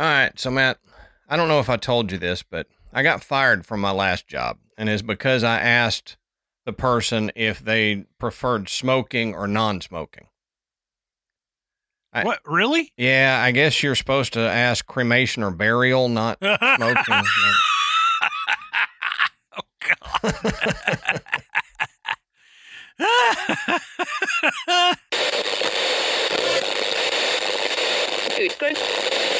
All right, so Matt, I don't know if I told you this, but I got fired from my last job, and it's because I asked the person if they preferred smoking or non-smoking. I- what really? Yeah, I guess you're supposed to ask cremation or burial, not oh, smoking. oh Good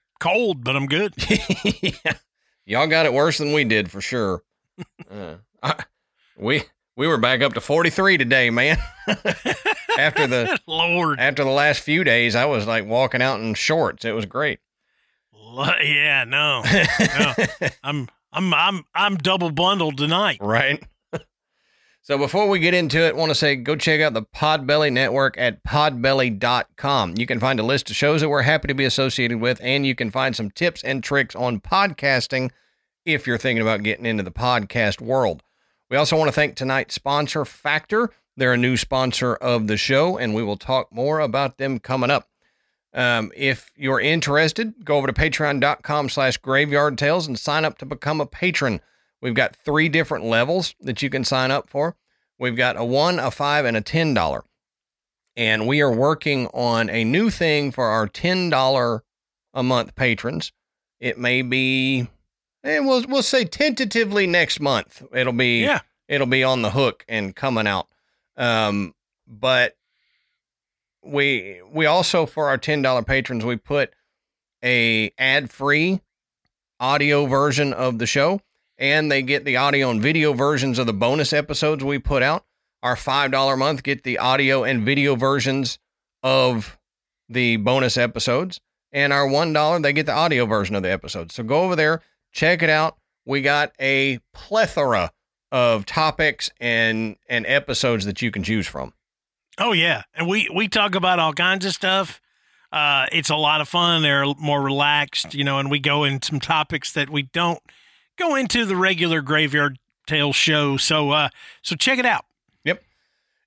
Cold, but I'm good. yeah. Y'all got it worse than we did for sure. Uh, I, we we were back up to 43 today, man. after the Lord. after the last few days, I was like walking out in shorts. It was great. Yeah, no. no. I'm I'm I'm I'm double bundled tonight. right? So before we get into it, I want to say go check out the Podbelly Network at podbelly.com. You can find a list of shows that we're happy to be associated with, and you can find some tips and tricks on podcasting if you're thinking about getting into the podcast world. We also want to thank tonight's sponsor, Factor. They're a new sponsor of the show, and we will talk more about them coming up. Um, if you're interested, go over to patreon.com slash graveyard tales and sign up to become a patron. We've got three different levels that you can sign up for. We've got a one, a five, and a ten dollar. And we are working on a new thing for our ten dollar a month patrons. It may be, and we'll we'll say tentatively next month. It'll be Yeah. it'll be on the hook and coming out. Um, but we we also for our ten dollar patrons we put a ad free audio version of the show, and they get the audio and video versions of the bonus episodes we put out. Our five dollar a month get the audio and video versions of the bonus episodes, and our one dollar they get the audio version of the episodes. So go over there, check it out. We got a plethora of topics and and episodes that you can choose from. Oh yeah. And we we talk about all kinds of stuff. Uh it's a lot of fun. They're more relaxed, you know, and we go in some topics that we don't go into the regular graveyard tale show. So uh so check it out. Yep.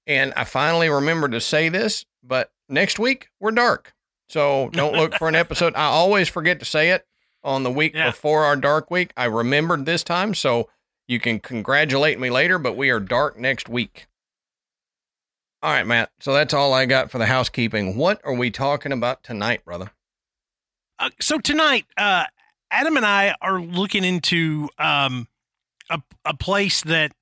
And I finally remembered to say this, but next week we're dark. So don't look for an episode. I always forget to say it on the week Yeah. before our dark week. I remembered this time, so you can congratulate me later, but we are dark next week. All right, Matt. So that's all I got for the housekeeping. What are we talking about tonight, brother? Uh, so tonight, uh, Adam and I are looking into um, a a place that,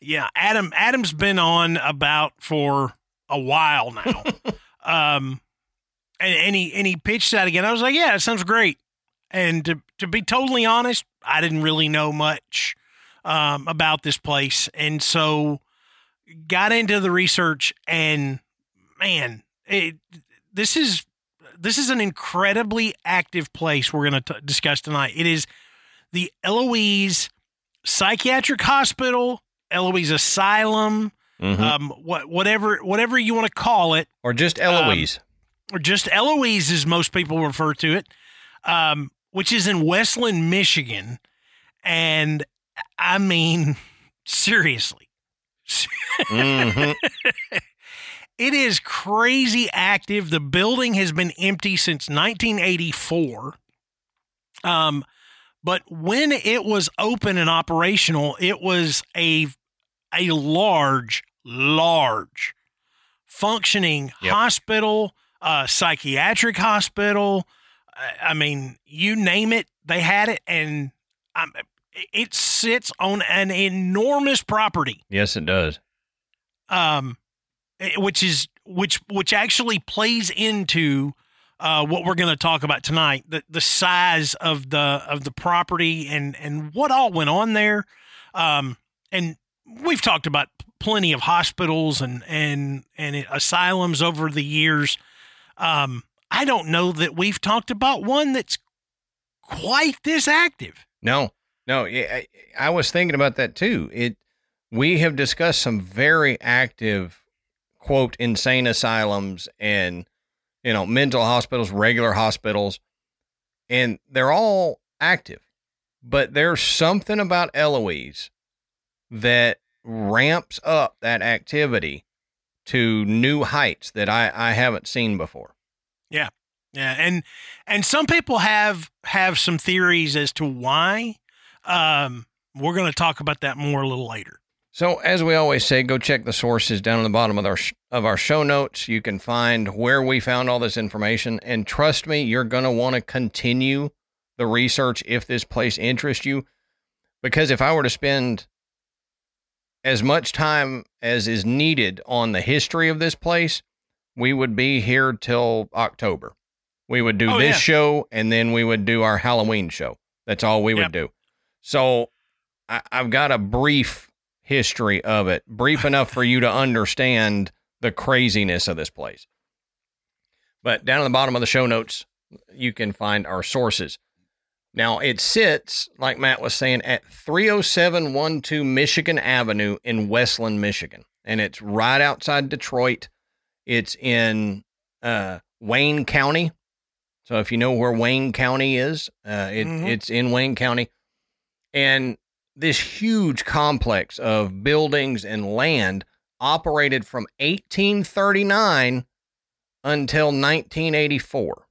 yeah, Adam Adam's been on about for a while now. um, and, and he and he pitched that again. I was like, yeah, it sounds great. And to to be totally honest, I didn't really know much um, about this place, and so got into the research. And man, it, this is this is an incredibly active place we're going to discuss tonight. It is the Eloise Psychiatric Hospital, Eloise Asylum, um, what whatever whatever you want to call it, or just Eloise? or just Eloise as most people refer to it, um, which is in Westland, Michigan, and I mean seriously, Mhm. it is crazy active. The building has been empty since 1984. Um, but when it was open and operational, it was a a large, large functioning Yep. hospital, uh, psychiatric hospital. I- mean, you name it, they had it, and um, it sits on an enormous property Yes, it does. um, which is which which actually plays into uh, what we're going to talk about tonight the the size of the of the property and and what all went on there um, and we've talked about plenty of hospitals and and and asylums over the years. Um, I don't know that we've talked about one that's quite this active. No, no. I, I was thinking about that too. It we have discussed some very active quote insane asylums and you know mental hospitals, regular hospitals, and they're all active. But there's something about Eloise that ramps up that activity to new heights that I, I haven't seen before. Yeah. Yeah. And and some people have have some theories as to why. Um, we're going to talk about that more a little later. So, as we always say, go check the sources down on the bottom of our sh- of our show notes. You can find where we found all this information, and trust me, you're going to want to continue the research if this place interests you. Because if I were to spend as much time as is needed on the history of this place, we would be here till October. We would do oh, this yeah. show and then we would do our Halloween show. That's all we yep. would do. So I, I've got a brief history of it, brief enough for you to understand the craziness of this place. But down at the bottom of the show notes, you can find our sources. Now, it sits, like Matt was saying, at 30712 Michigan Avenue in Westland, Michigan. And it's right outside Detroit. It's in uh, Wayne County. So if you know where Wayne County is, uh, it, mm-hmm. it's in Wayne County. And this huge complex of buildings and land operated from 1839 until 1984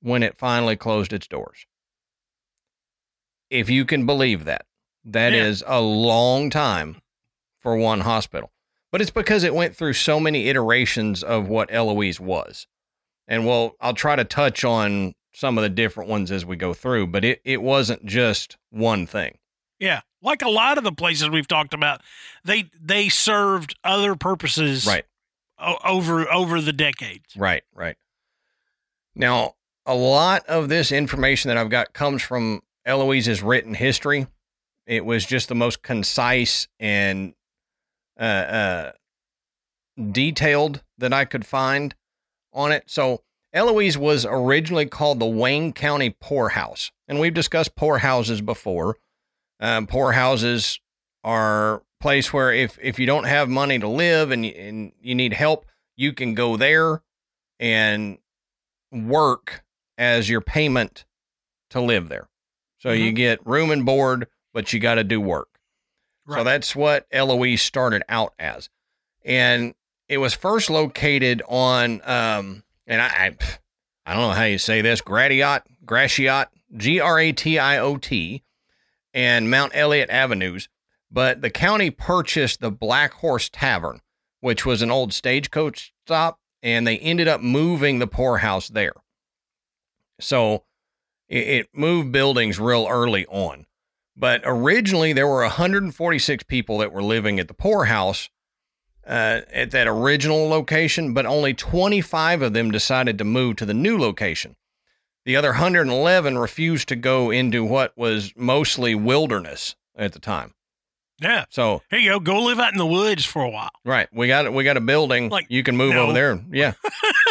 when it finally closed its doors if you can believe that. that yeah. is a long time for one hospital. But it's because it went through so many iterations of what Eloise was. And well, I'll try to touch on some of the different ones as we go through, but it, it wasn't just one thing. Yeah. Like a lot of the places we've talked about, they they served other purposes right. O- over over the decades. Right, right. Now, a lot of this information that I've got comes from Eloise's written history. It was just the most concise and uh, uh, detailed that I could find on it. So Eloise was originally called the Wayne County Poorhouse, and we've discussed poorhouses before. Um, poorhouses are place where if if you don't have money to live and you, and you need help, you can go there and work as your payment to live there. So mm-hmm. you get room and board, but you got to do work. Right. So that's what Eloise started out as. And it was first located on, um, and I, I, I don't know how you say this, Gratiot, Gratiot, G R A T I O T, and Mount Elliott Avenues. But the county purchased the Black Horse Tavern, which was an old stagecoach stop, and they ended up moving the poorhouse there. So it, moved buildings real early on. But originally, there were 146 people that were living at the poorhouse uh, at that original location, but only 25 of them decided to move to the new location. The other 111 refused to go into what was mostly wilderness at the time. Yeah. So here you go. Go live out in the woods for a while. Right. We got we got a building. Like you can move no. over there. Yeah.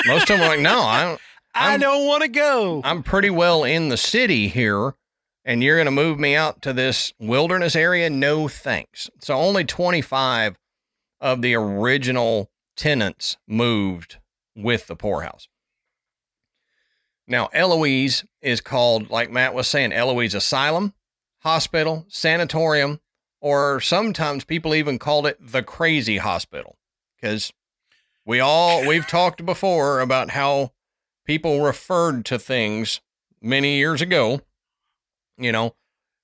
Most of them are like, no, I don't. I'm, I do not want to go. I'm pretty well in the city here, and you're going to move me out to this wilderness area? No thanks. So only 25 of the original tenants moved with the poorhouse. Now, Eloise is called, like Matt was saying, Eloise Asylum, Hospital, Sanatorium, or sometimes people even called it the Crazy Hospital because we all, we've talked before about how people referred to things many years ago. You know,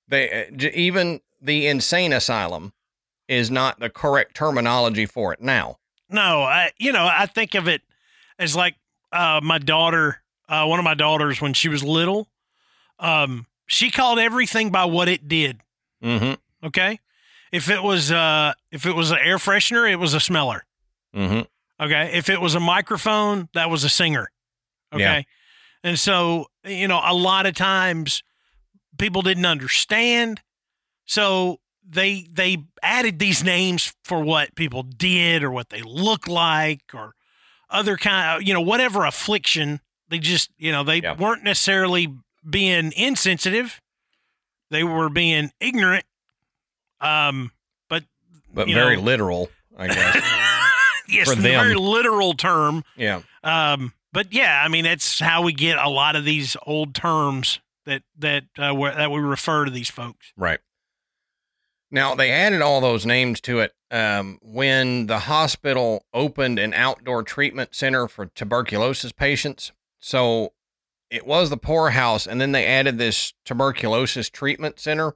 they uh, even the insane asylum is not the correct terminology for it now. No, I you know I think of it as like uh, my daughter, uh, one of my daughters when she was little, um, she called everything by what it did. Mm-hmm. Okay, if it was uh, if it was an air freshener, it was a smeller. Mm-hmm. Okay, if it was a microphone, that was a singer. Okay. Yeah. And so, you know, a lot of times people didn't understand. So they they added these names for what people did or what they look like or other kind of you know whatever affliction they just you know they Yeah. weren't necessarily being insensitive they were being ignorant um but but very know- literal, I guess. yes For them. very literal term yeah. um but yeah i mean that's how we get a lot of these old terms that that uh, that we refer to these folks Right. Now they added all those names to it um, when the hospital opened an outdoor treatment center for tuberculosis patients. So it was the poorhouse, and then they added this tuberculosis treatment center,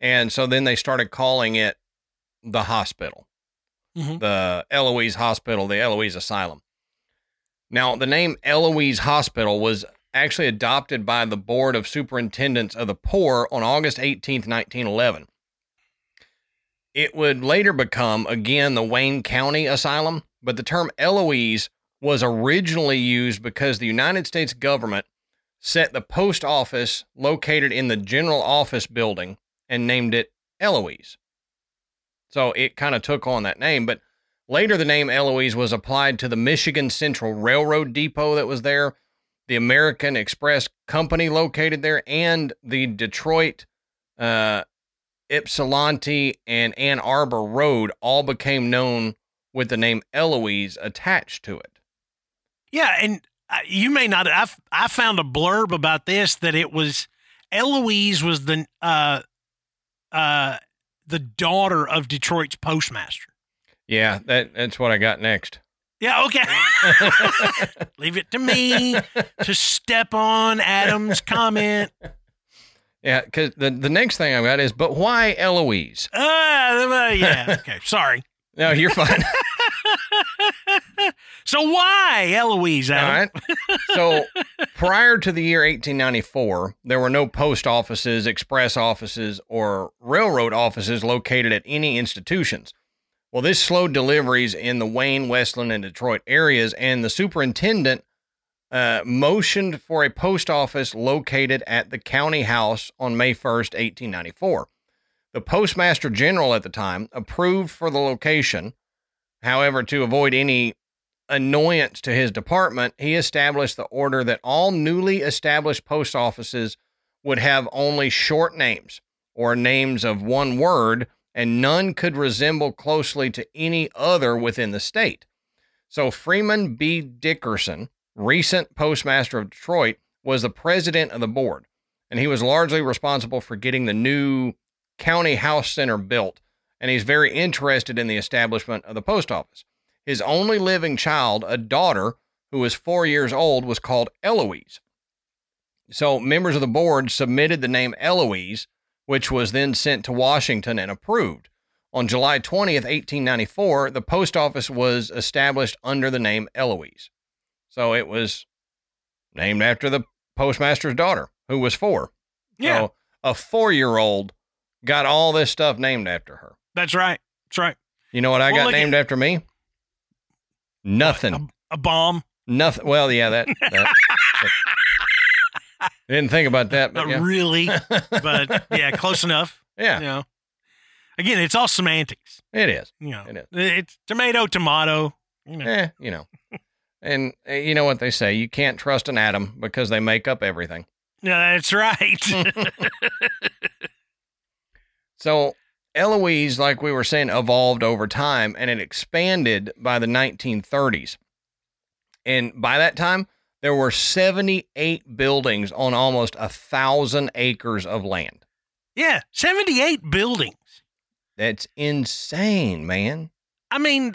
and so then they started calling it the hospital, Mhm. the Eloise Hospital, the Eloise Asylum. Now the name Eloise Hospital was actually adopted by the Board of Superintendents of the Poor on August 18th, 1911. It would later become, again, the Wayne County Asylum, but the term Eloise was originally used because the United States government set the post office located in the general office building and named it Eloise. So it kind of took on that name, but later the name Eloise was applied to the Michigan Central Railroad depot that was there the American Express Company located there, and the Detroit, uh, Ypsilanti, and Ann Arbor Road all became known with the name Eloise attached to it. Yeah, and uh, you may not. I I found a blurb about this that it was Eloise was the uh uh the daughter of Detroit's postmaster. Yeah, that that's what I got next. Yeah, okay. Leave it to me to step on Adam's comment. yeah, because the, the next thing I got is, but why Eloise? Uh, yeah, okay. Sorry. No, you're fine. So why Eloise? All Adam? right. So prior to the year 1894, there were no post offices, express offices, or railroad offices located at any institutions. Well, this slowed deliveries in the Wayne, Westland, and Detroit areas, and the superintendent uh, motioned for a post office located at the county house on May 1st, 1894. The postmaster general at the time approved for the location. However, to avoid any annoyance to his department, he established the order that all newly established post offices would have only short names or names of one word, and none could resemble closely to any other within the state. So Freeman B. Dickerson, recent postmaster of Detroit, was the president of the board, and he was largely responsible for getting the new county house center built, and he's very interested in the establishment of the post office. His only living child, a daughter who was four years old, was called Eloise. So members of the board submitted the name Eloise, which was then sent to Washington and approved. On July 20th, 1894, the post office was established under the name Eloise. So it was named after the postmaster's daughter, who was four. Yeah, So a four year old got all this stuff named after her. That's right. That's right. You know what I Well, got look at- named after me? Nothing. A, a bomb. Nothing. Well, yeah, that. that didn't think about that, but Not yeah. really, but yeah, close enough. yeah, You know, again, it's all semantics. it is. You know, It is. it's tomato, tomato. You know, Eh, you know. And uh, you know what they say: you can't trust an atom because they make up everything. yeah, that's right. So Eloise, like we were saying, evolved over time and it expanded by the 1930s. And by that time, there were 78 buildings on almost a thousand acres of land. yeah, seventy-eight buildings. That's insane, man. I mean,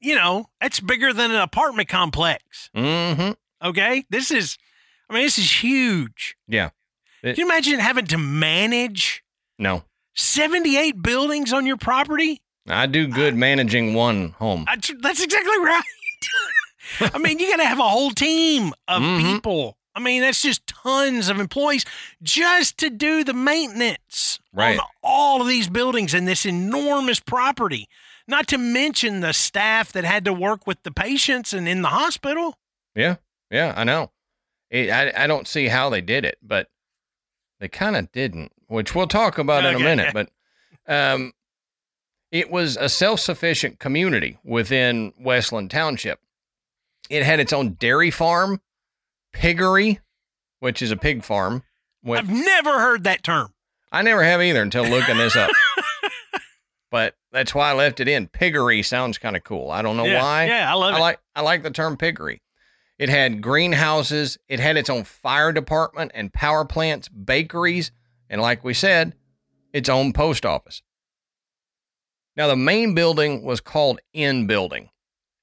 you know, that's bigger than an apartment complex. Mm-hmm. Okay, this is, I mean, this is huge. Yeah. It- Can you imagine having to manage No, seventy-eight buildings on your property? I do good managing one home. That's, that's exactly right. I mean, you got to have a whole team of Mhm. people. I mean, that's just tons of employees just to do the maintenance Right. on all of these buildings and this enormous property. Not to mention the staff that had to work with the patients and in the hospital. Yeah, yeah, I know. It, I I don't see how they did it, but they kind of didn't, which we'll talk about in a Okay. minute. But Um, it was a self sufficient community within Westland Township. It had its own dairy farm, piggery, which is a pig farm. with- I've never heard that term. I never have either until looking this up. but that's why I left it in. Piggery sounds kind of cool. I don't know yeah, why. Yeah, I love I it. like I like the term piggery. It had greenhouses, it had its own fire department and power plants, bakeries, and like we said, its own post office. Now the main building was called Inn Building,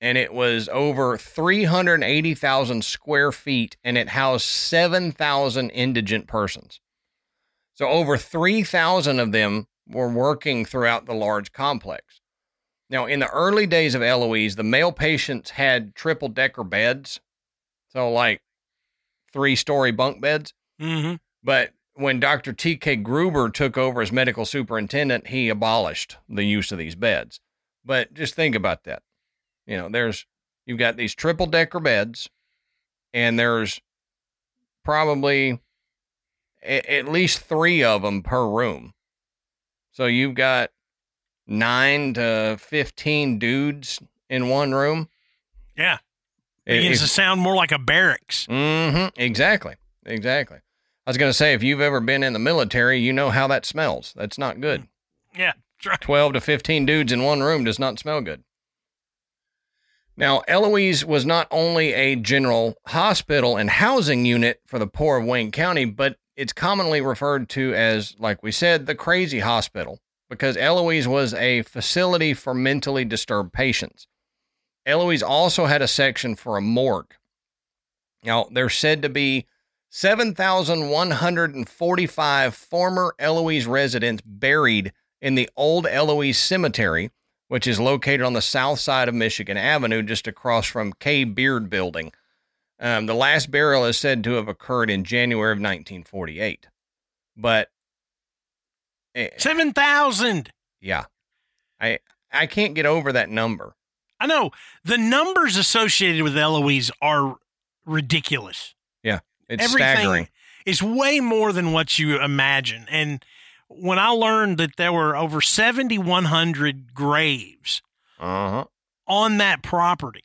and it was over 380,000 square feet and it housed 7,000 indigent persons. So over 3,000 of them were working throughout the large complex. Now, in the early days of Eloise, the male patients had triple decker beds. So, like three story bunk beds. hmm But when Dr. T.K. Gruber took over as medical superintendent, he abolished the use of these beds. But just think about that. You know, there's, you've got these triple decker beds, and there's probably a- at least three of them per room. So you've got nine to 15 dudes in one room. Yeah. It Begins to sound more like a barracks. Mm-hmm. Exactly. Exactly. I was going to say, if you've ever been in the military, you know how that smells. That's not good. Mm. Yeah. that's right. 12 to 15 dudes in one room does not smell good. Now, Eloise was not only a general hospital and housing unit for the poor of Wayne County, but it's commonly referred to as, like we said, the crazy hospital because Eloise was a facility for mentally disturbed patients. Eloise also had a section for a morgue. Now, there's said to be 7,145 former Eloise residents buried in the old Eloise Cemetery, which is located on the south side of Michigan Avenue, just across from Kay Beard Building. Um, the last burial is said to have occurred in January of 1948. But, eh, 7,000. yeah, I I can't get over that number. I know. The numbers associated with Eloise are ridiculous. It's Everything staggering. is way more than what you imagine. And when I learned that there were over 7,100 graves Uh huh. on that property,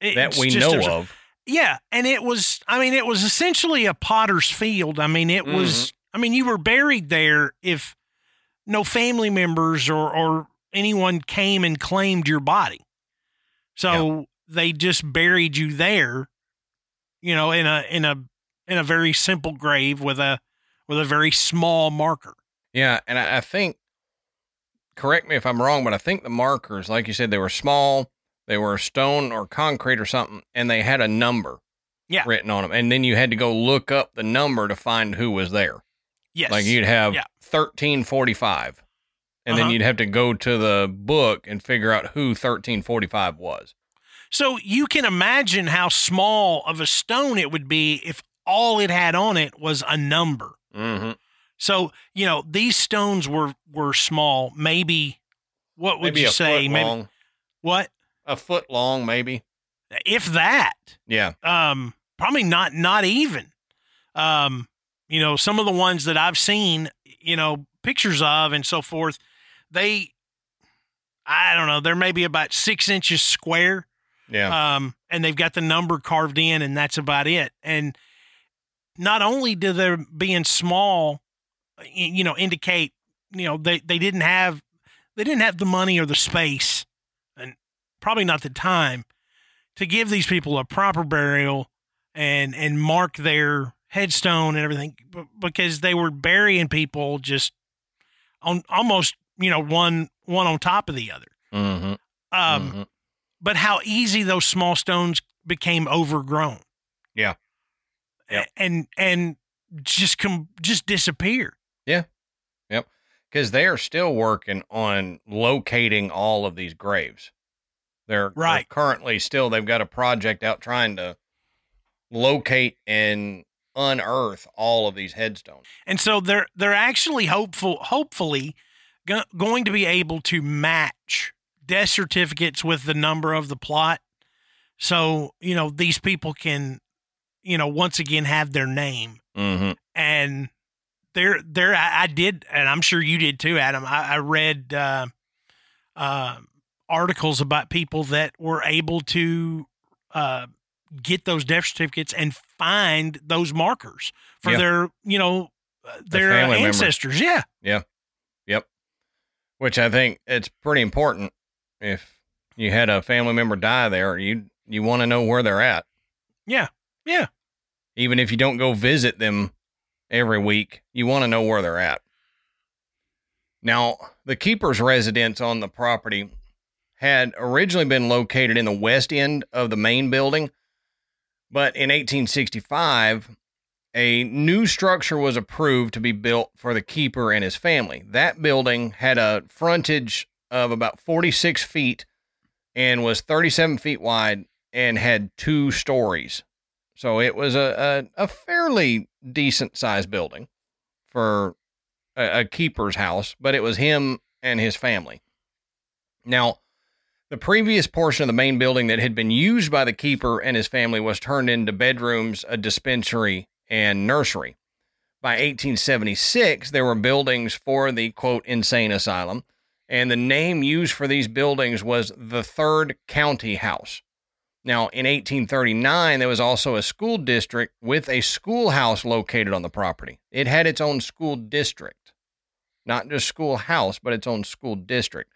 That we just- know of. Yeah, and it was I mean it was essentially a potter's field. I mean it was Mm-hmm. I mean you were buried there if no family members or or anyone came and claimed your body. So they just buried you there, you know, in a in a in a very simple grave with a with a very small marker. Yeah, and I, I think, correct me if I'm wrong, but I think the markers, like you said, they were small, they were stone or concrete or something, and they had a number Yeah. written on them. And then you had to go look up the number to find who was there. Yes. Like you'd have Yeah. 1345, and then Uh-huh. you'd have to go to the book and figure out who 1345 was. So you can imagine how small of a stone it would be if all it had on it was a number. Mm-hmm. So you know these stones were were small. Maybe what would maybe you say? Maybe long, what a foot long, maybe. if that? Yeah. Um, probably not. Not even. Um, you know, some of the ones that I've seen, you know, pictures of and so forth, they, I don't know, they're maybe about six inches square. Yeah. um, and they've got the number carved in, and that's about it. And not only do they being small, you know, indicate you know they they didn't have they didn't have the money or the space, and probably not the time to give these people a proper burial and and mark their headstone and everything because they were burying people just on almost you know one one on top of the other. mm-hmm. Um, Mhm. But how easy those small stones became overgrown. Yeah. Yep. A- And and just come just disappear. Yeah. Yep. because they are still working on locating all of these graves. They're, they're Right. currently still they've got a project out trying to locate and unearth all of these headstones. And so they're they're actually hopeful hopefully go, going to be able to match death certificates with the number of the plot. So, you know, these people can you know once again have their name Mm-hmm. and there, there, I, I, did, and I'm sure you did too, Adam. I, I read uh, uh, articles about people that were able to uh, get those death certificates and find those markers for yeah. their, you know, uh, their, their ancestors. Members. Yeah. Yeah. Yep. Which I think it's pretty important. If you had a family member die there, you you want to know where they're at. Yeah. Yeah. Even if you don't go visit them every week, you want to know where they're at. Now, the keeper's residence on the property had originally been located in the west end of the main building, but in 1865, a new structure was approved to be built for the keeper and his family. That building had a frontage of about 46 feet and was 37 feet wide and had two stories. So it was a, a, a fairly decent sized building for a, a keeper's house, but it was him and his family. Now, the previous portion of the main building that had been used by the keeper and his family was turned into bedrooms, a dispensary, and nursery. By 1876, there were buildings for the quote insane asylum, and the name used for these buildings was the Third County House. Now, in 1839, there was also a school district with a schoolhouse located on the property. It had its own school district, not just schoolhouse, but its own school district.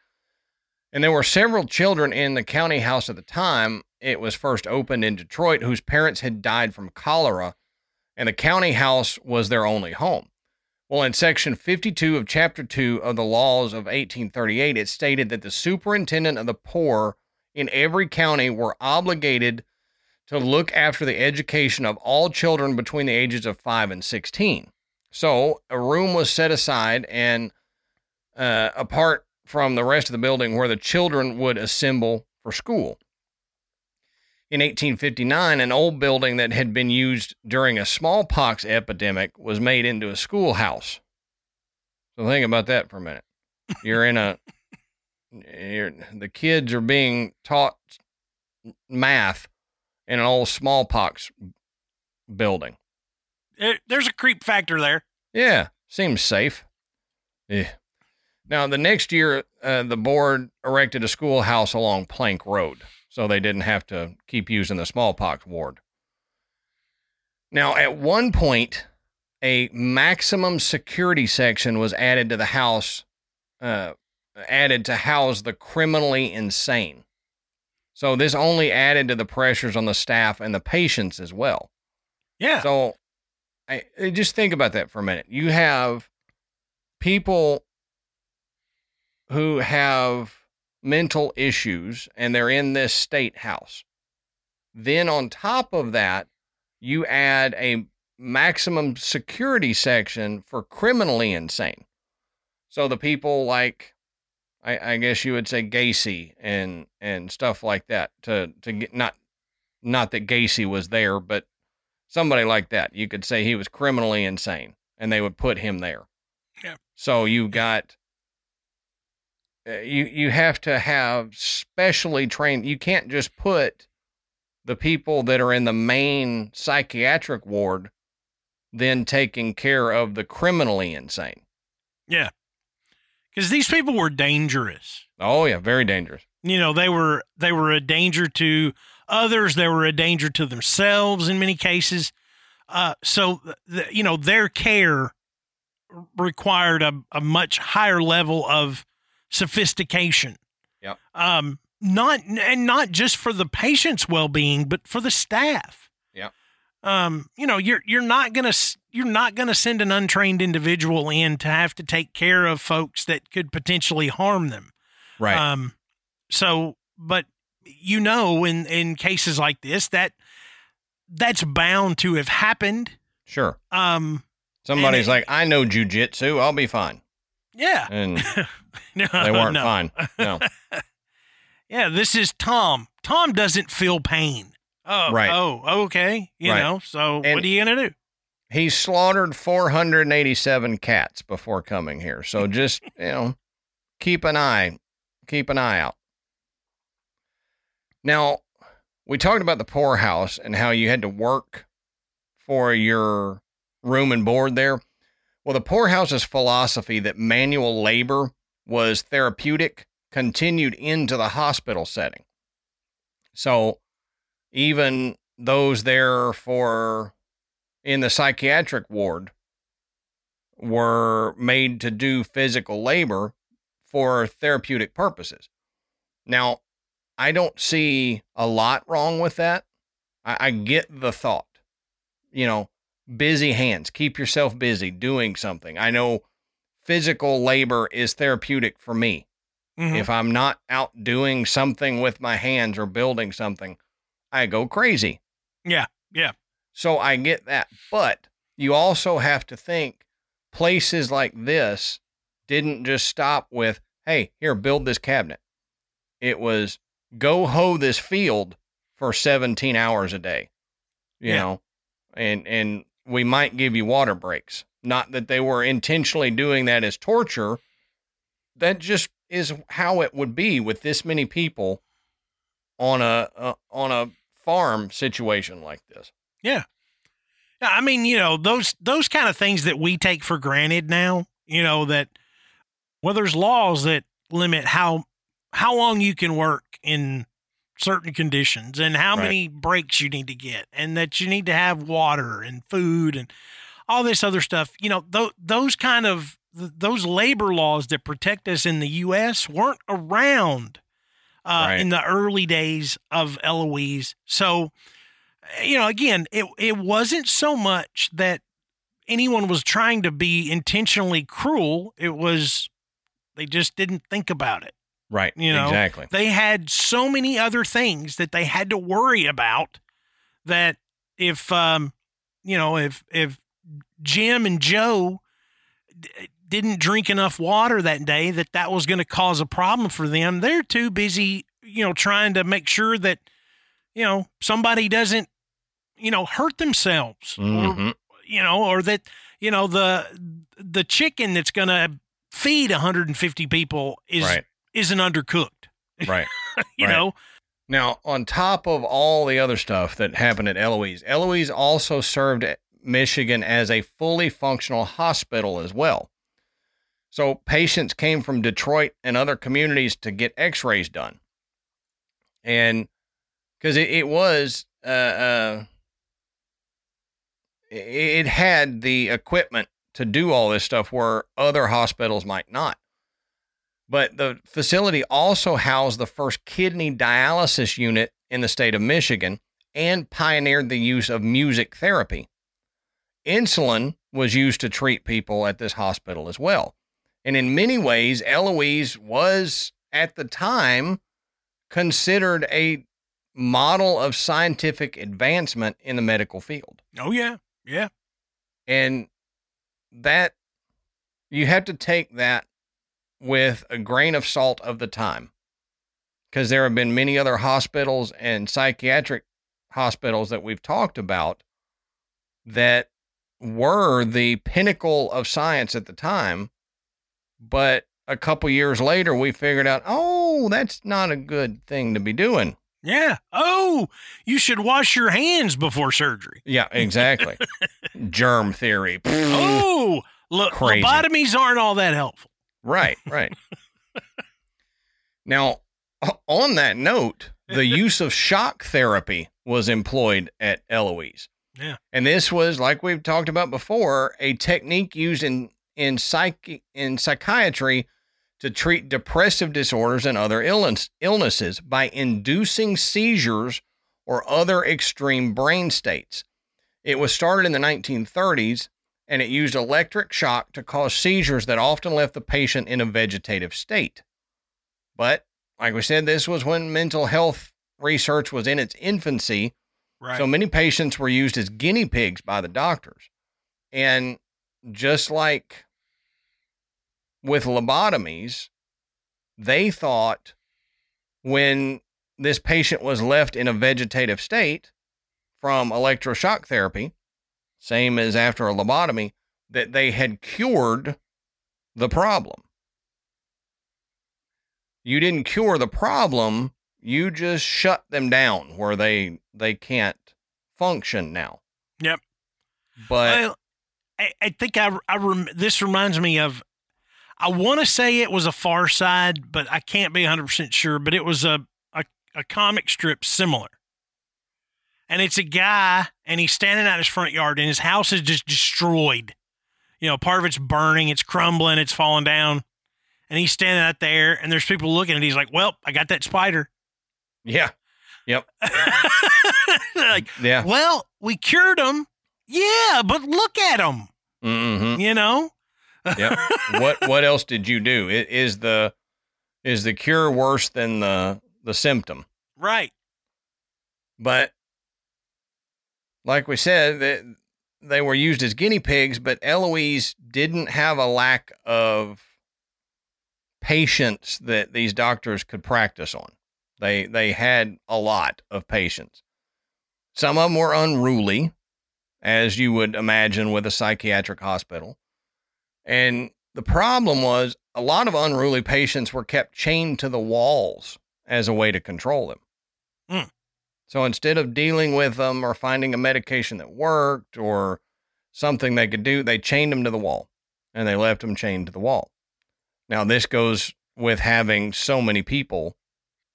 And there were several children in the county house at the time it was first opened in Detroit whose parents had died from cholera, and the county house was their only home. Well, in section 52 of chapter 2 of the laws of 1838, it stated that the superintendent of the poor in every county were obligated to look after the education of all children between the ages of 5 and 16. So a room was set aside and uh, apart from the rest of the building where the children would assemble for school. In 1859, an old building that had been used during a smallpox epidemic was made into a schoolhouse. So think about that for a minute. You're in a the kids are being taught math in an old smallpox building. there's a creep factor there. Yeah, seems safe. Yeah. Now, the next year, uh, the board erected a schoolhouse along Plank Road, so they didn't have to keep using the smallpox ward. Now, at one point, a maximum security section was added to the house uh, added to house the criminally insane. So this only added to the pressures on the staff and the patients as well. Yeah. So I, I just think about that for a minute. You have people who have mental issues and they're in this state house. Then on top of that, you add a maximum security section for criminally insane. So the people like I, I guess you would say Gacy and and stuff like that to to get not not that Gacy was there, but somebody like that. You could say he was criminally insane, and they would put him there. Yeah. So you got you you have to have specially trained. You can't just put the people that are in the main psychiatric ward then taking care of the criminally insane. Yeah because these people were dangerous. Oh yeah, very dangerous. You know, they were they were a danger to others. They were a danger to themselves in many cases. Uh, so the, you know, their care required a, a much higher level of sophistication. Yeah. Um, not and not just for the patient's well being, but for the staff Yeah. um, you know, you're you're not gonna you're not gonna send an untrained individual in to have to take care of folks that could potentially harm them. Right. Um, so, but you know, in in cases like this, that that's bound to have happened. Sure. Um, somebody's it, like, I know jujitsu, I'll be fine. Yeah. And no, they weren't no. fine. No. yeah, this is Tom. Tom doesn't feel pain. Oh, right. Oh, okay. You right. know, so and what are you going to do? He slaughtered 487 cats before coming here. So just, you know, keep an eye, keep an eye out. Now, we talked about the poorhouse and how you had to work for your room and board there. Well, the poorhouse's philosophy that manual labor was therapeutic continued into the hospital setting. So even those there for in the psychiatric ward were made to do physical labor for therapeutic purposes. Now, I don't see a lot wrong with that. I, I get the thought. You know, busy hands, keep yourself busy doing something. I know physical labor is therapeutic for me. Mhm. If I'm not out doing something with my hands or building something, I go crazy. Yeah, yeah. So I get that. But you also have to think places like this didn't just stop with, hey, here, build this cabinet. It was go hoe this field for 17 hours a day, you Yeah. know, and, and we might give you water breaks. Not that they were intentionally doing that as torture. That just is how it would be with this many people on a, uh, on a farm situation like this. Yeah, I mean, you know, those those kind of things that we take for granted now, you know, that well, there's laws that limit how how long you can work in certain conditions and how Right. many breaks you need to get and that you need to have water and food and all this other stuff. You know, th- those kind of th- those labor laws that protect us in the US weren't around uh, Right. in the early days of Eloise. So, you know, again, it it wasn't so much that anyone was trying to be intentionally cruel. It was they just didn't think about it. Right. You know, exactly. They had so many other things that they had to worry about that if um you know, if if Jim and Joe d- didn't drink enough water that day that that was going to cause a problem for them, they're too busy, you know, trying to make sure that you know, somebody doesn't you know, hurt themselves or Mhm. you know, or that you know the the chicken that's going to feed 150 people is Right. Isn't undercooked. Right. you Right. know, Now, on top of all the other stuff that happened at Eloise, Eloise also served Michigan as a fully functional hospital as well. So patients came from Detroit and other communities to get x rays done. And because it, it was, uh, uh, it, it had the equipment to do all this stuff where other hospitals might not. But the facility also housed the first kidney dialysis unit in the state of Michigan and pioneered the use of music therapy. Insulin was used to treat people at this hospital as well. And in many ways, Eloise was at the time considered a model of scientific advancement in the medical field. oh yeah, yeah, And that you have to take that with a grain of salt of the time. Because there have been many other hospitals and psychiatric hospitals that we've talked about that were the pinnacle of science at the time. But a couple years later, we figured out, oh, that's not a good thing to be doing. yeah. Oh, you should wash your hands before surgery. Yeah, exactly. Germ theory. Oh, look, Crazy. lobotomies aren't all that helpful. Right, right. now, on that note, the use of shock therapy was employed at Eloise. Yeah. And this was, like we've talked about before, a technique used in in psych in psychiatry to treat depressive disorders and other illness, illnesses by inducing seizures or other extreme brain states. It was started in the 1930s and it used electric shock to cause seizures that often left the patient in a vegetative state. But, like we said, this was when mental health research was in its infancy, Right. so many patients were used as guinea pigs by the doctors. And just like with lobotomies, they thought when this patient was left in a vegetative state from electroshock therapy, same as after a lobotomy, that they had cured the problem. You didn't cure the problem, you just shut them down where they they can't function now. Yep. But I, I think I, I rem, this reminds me of. I want to say it was a Far Side, but I can't be 100 percent sure. But it was a, a a comic strip similar, and it's a guy, and he's standing out his front yard, and his house is just destroyed. You know, part of it's burning, it's crumbling, it's falling down, and he's standing out there, and there's people looking, and he's like, "Well, I got that spider." Yeah. Yep. like, Yeah. well, we cured him. Yeah, but look at him. Mm-hmm. You know. yeah. what What else did you do? I- Is the is the cure worse than the the symptom? Right. But like we said, they were used as guinea pigs, but Eloise didn't have a lack of patience that these doctors could practice on. They they had a lot of patients. Some of them were unruly, as you would imagine with a psychiatric hospital. And the problem was a lot of unruly patients were kept chained to the walls as a way to control them. Hmm. So instead of dealing with them or finding a medication that worked or something they could do, they chained them to the wall and they left them chained to the wall. Now, this goes with having so many people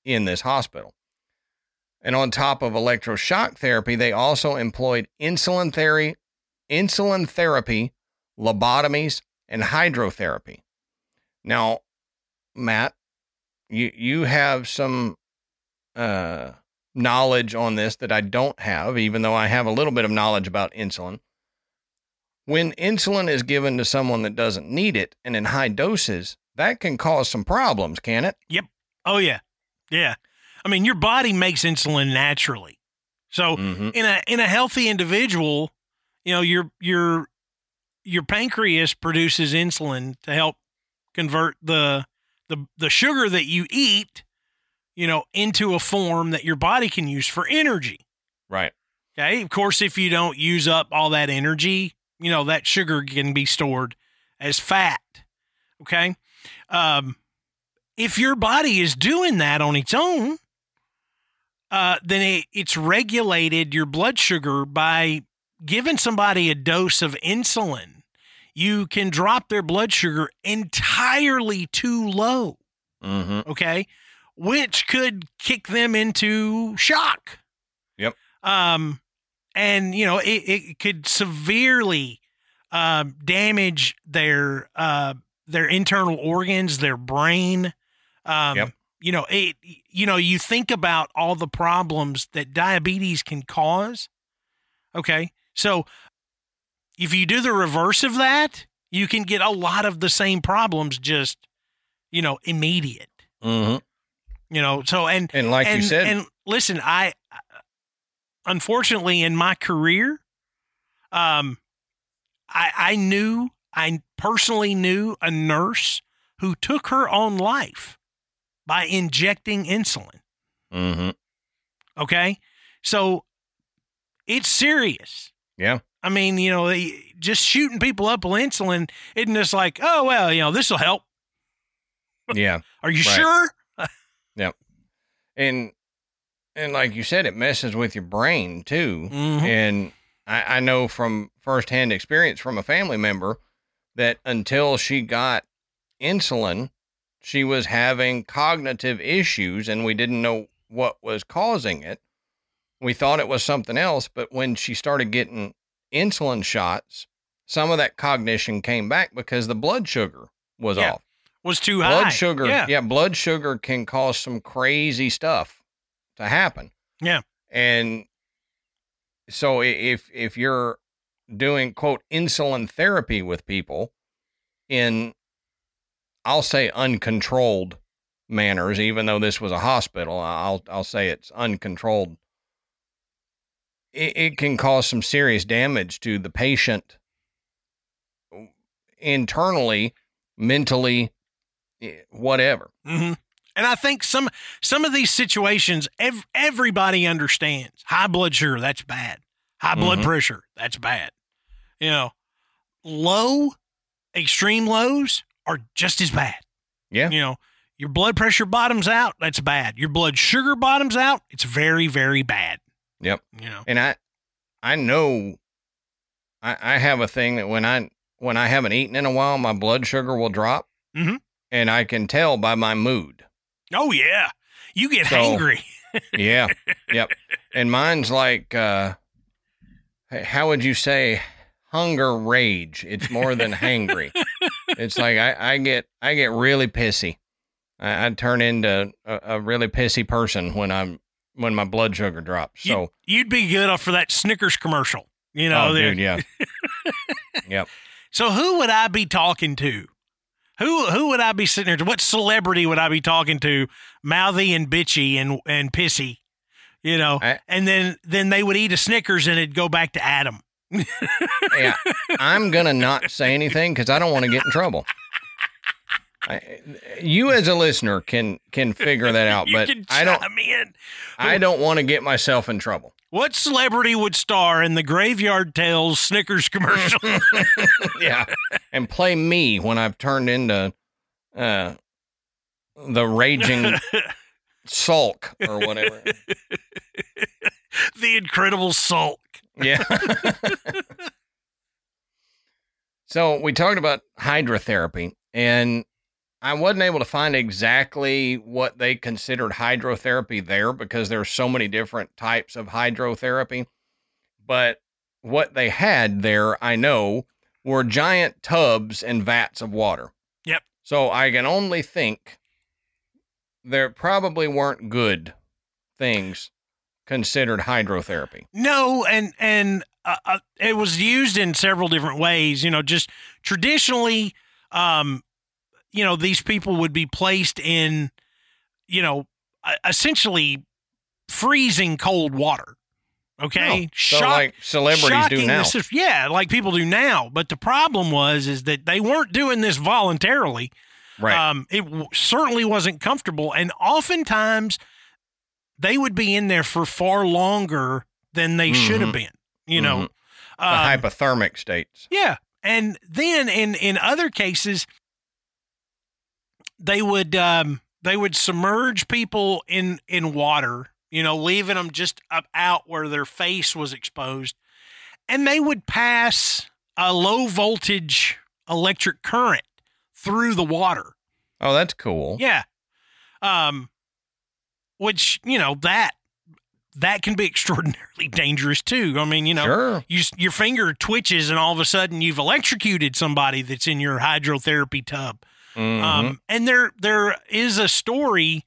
in this hospital. And on top of electroshock therapy, they also employed insulin therapy, insulin therapy, lobotomies, and hydrotherapy. Now, Matt, you you have some uh knowledge on this that I don't have, even though I have a little bit of knowledge about insulin. When insulin is given to someone that doesn't need it and in high doses, that can cause some problems, can it? Yep. Oh yeah. Yeah. I mean, your body makes insulin naturally. So Mm-hmm. in a in a healthy individual, you know, your your your pancreas produces insulin to help convert the the the sugar that you eat, you know, into a form that your body can use for energy. Right. Okay. Of course, if you don't use up all that energy, you know, that sugar can be stored as fat. Okay. Um, if your body is doing that on its own, uh, then it, it's regulated your blood sugar by giving somebody a dose of insulin. You can drop their blood sugar entirely too low Mm-hmm. okay, which could kick them into shock. Yep. Um, and you know it, it could severely uh, damage their uh, their internal organs, their brain. Um, Yep. You know it. You know you think about all the problems that diabetes can cause. Okay, so if you do the reverse of that, you can get a lot of the same problems just you know immediate Mm-hmm. You know so and And like and, you said, and listen i unfortunately in my career um i i knew i personally knew a nurse who took her own life by injecting insulin mm-hmm. okay so it's serious yeah, i mean you know just shooting people up with insulin isn't just like oh well you know this will help yeah. are you Right. sure And and like you said, it messes with your brain too. Mhm. And I, I know from firsthand experience from a family member that until she got insulin, she was having cognitive issues and we didn't know what was causing it. We thought it was something else, but when she started getting insulin shots, some of that cognition came back because the blood sugar was Yeah. off. Was too high. Blood sugar, yeah yeah, blood sugar can cause some crazy stuff to happen. Yeah. And so if if you're doing quote insulin therapy with people in I'll say uncontrolled manners even though this was a hospital I'll I'll say it's uncontrolled it, it can cause some serious damage to the patient internally mentally whatever hmm And I think some some of these situations, ev- everybody understands. High blood sugar, that's bad. High blood Mhm. pressure, that's bad. You know, low, extreme lows are just as bad. Yeah. You know, your blood pressure bottoms out, that's bad. Your blood sugar bottoms out, it's very, very bad. Yep. You know, and I I know I, I have a thing that when I when I haven't eaten in a while, my blood sugar will drop, Mhm. And I can tell by my mood. Oh yeah, you get So- hangry. Yeah, yep. And mine's like, uh, how would you say, hunger rage? It's more than hangry. it's like I, I get I get really pissy. I, I turn into a, a really pissy person when I'm when my blood sugar drops. So, You'd be good for that Snickers commercial. You know, oh, dude, yeah, yep. So who would I be talking to? Who who would I be sitting there? To? What celebrity would I be talking to? Mouthy and bitchy and and pissy, you know. I- and then then they would eat a Snickers and it'd go back to Adam. yeah, I'm gonna not say anything because I don't want to get in trouble. I, you as a listener can can figure that out, you but can I don't. I don't want to get myself in trouble. What celebrity would star in the Graveyard Tales Snickers commercial? yeah, and play me when I've turned into uh, the raging sulk or whatever. the Incredible Sulk. Yeah. so we talked about hydrotherapy, and I wasn't able to find exactly what they considered hydrotherapy there because there's so many different types of hydrotherapy. But what they had there, I know, were giant tubs and vats of water. Yep. So I can only think there probably weren't good things considered hydrotherapy. No, and and uh, uh, it was used in several different ways. You know, just traditionally, um, you know, these people would be placed in, you know, essentially freezing cold water. Okay, No. So Shock- like celebrities do shocking now. is- yeah, like people do now. But the problem was is that they weren't doing this voluntarily. right. Um, it w- certainly wasn't comfortable, and oftentimes they would be in there for far longer than they should have been. You know, the Um, hypothermic states. yeah, and then in in other cases, they would um, they would submerge people in in water. You know, leaving them just up out where their face was exposed, and they would pass a low voltage electric current through the water. Oh, that's cool. Yeah. Um which, you know, that that can be extraordinarily dangerous too. I mean, you know, Sure. you, your finger twitches and all of a sudden you've electrocuted somebody that's in your hydrotherapy tub. Mhm. Um and there there is a story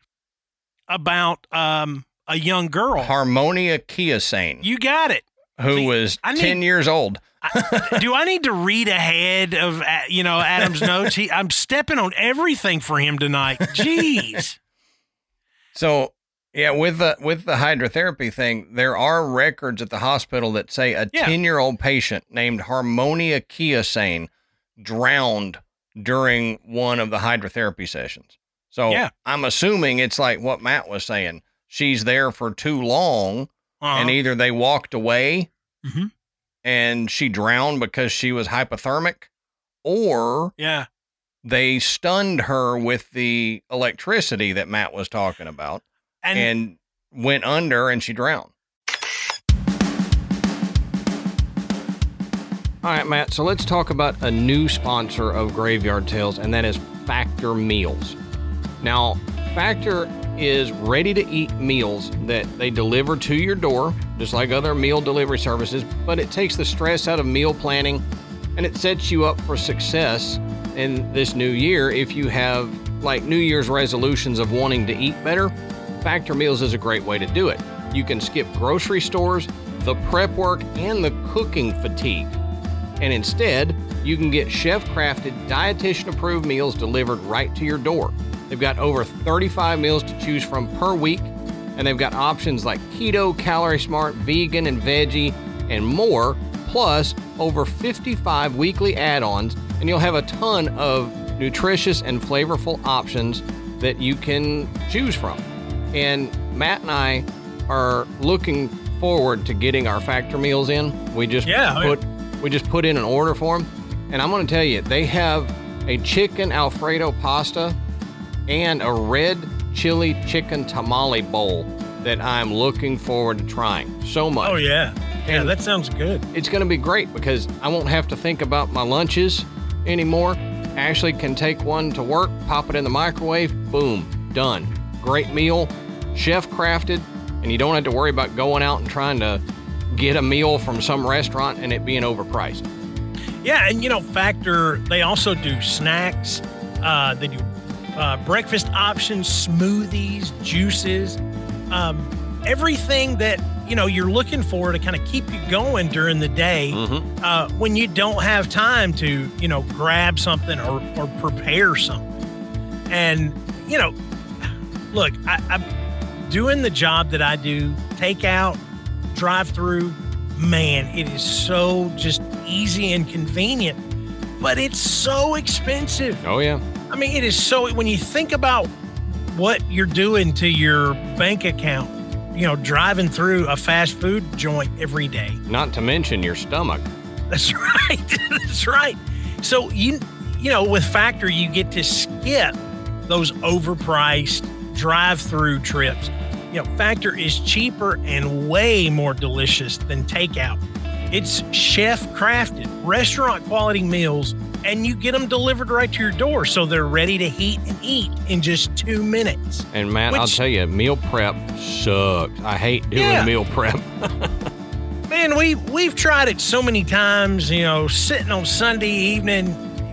about um a young girl. Harmonia Kiosane, You got it. who see, was I need- 10 years old. Do I need to read ahead of uh, you know Adam's notes? He I'm stepping on everything for him tonight. Jeez. So, yeah, with the with the hydrotherapy thing, there are records at the hospital that say a Yeah. 10-year-old patient named Harmonia Kiosane drowned during one of the hydrotherapy sessions. So, Yeah. I'm assuming it's like what Matt was saying. She's there for too long Uh-huh. and either they walked away Mhm. and she drowned because she was hypothermic or yeah. they stunned her with the electricity that Matt was talking about And, and, went under and she drowned. All right, Matt. So let's talk about a new sponsor of Graveyard Tales, and that is Factor Meals. Now, Factor is ready to eat meals that they deliver to your door, just like other meal delivery services, but it takes the stress out of meal planning and it sets you up for success in this new year if you have like New Year's resolutions of wanting to eat better. Factor Meals is a great way to do it. You can skip grocery stores, the prep work, and the cooking fatigue. And instead, you can get chef crafted, dietitian approved meals delivered right to your door. They've got over 35 meals to choose from per week, and they've got options like keto, calorie smart, vegan, and veggie, and more, plus over 55 weekly add ons, and you'll have a ton of nutritious and flavorful options that you can choose from. And Matt and I are looking forward to getting our factor meals in. We just Yeah, I mean- put we just put in an order for them, and I'm going to tell you they have a chicken alfredo pasta and a red chili chicken tamale bowl that I'm looking forward to trying so much. oh yeah. Yeah, that sounds good. It's going to be great because I won't have to think about my lunches anymore. Ashley can take one to work, pop it in the microwave, boom, done. Great meal, chef crafted, and you don't have to worry about going out and trying to get a meal from some restaurant and it being overpriced. Yeah, and you know, Factor, they also do snacks. Uh, they do uh, breakfast options, smoothies, juices, um, everything that you know you're looking for to kind of keep you going during the day Mm-hmm. uh, when you don't have time to you know grab something or, or prepare something. And you know, look, I, I'm doing the job that I do, takeout, drive through. Man, it is so just easy and convenient, but it's so expensive. Oh, yeah. I mean, it is so when you think about what you're doing to your bank account, you know, driving through a fast food joint every day. Not to mention your stomach. That's right. That's right. So you you know, with Factor you get to skip those overpriced drive-through trips. You know, Factor is cheaper and way more delicious than takeout. It's chef crafted, restaurant quality meals, and you get them delivered right to your door so they're ready to heat and eat in just two minutes. And Matt, I'll tell you, meal prep sucks. I hate doing Yeah. meal prep. Man, we we've tried it so many times, you know, sitting on Sunday evening,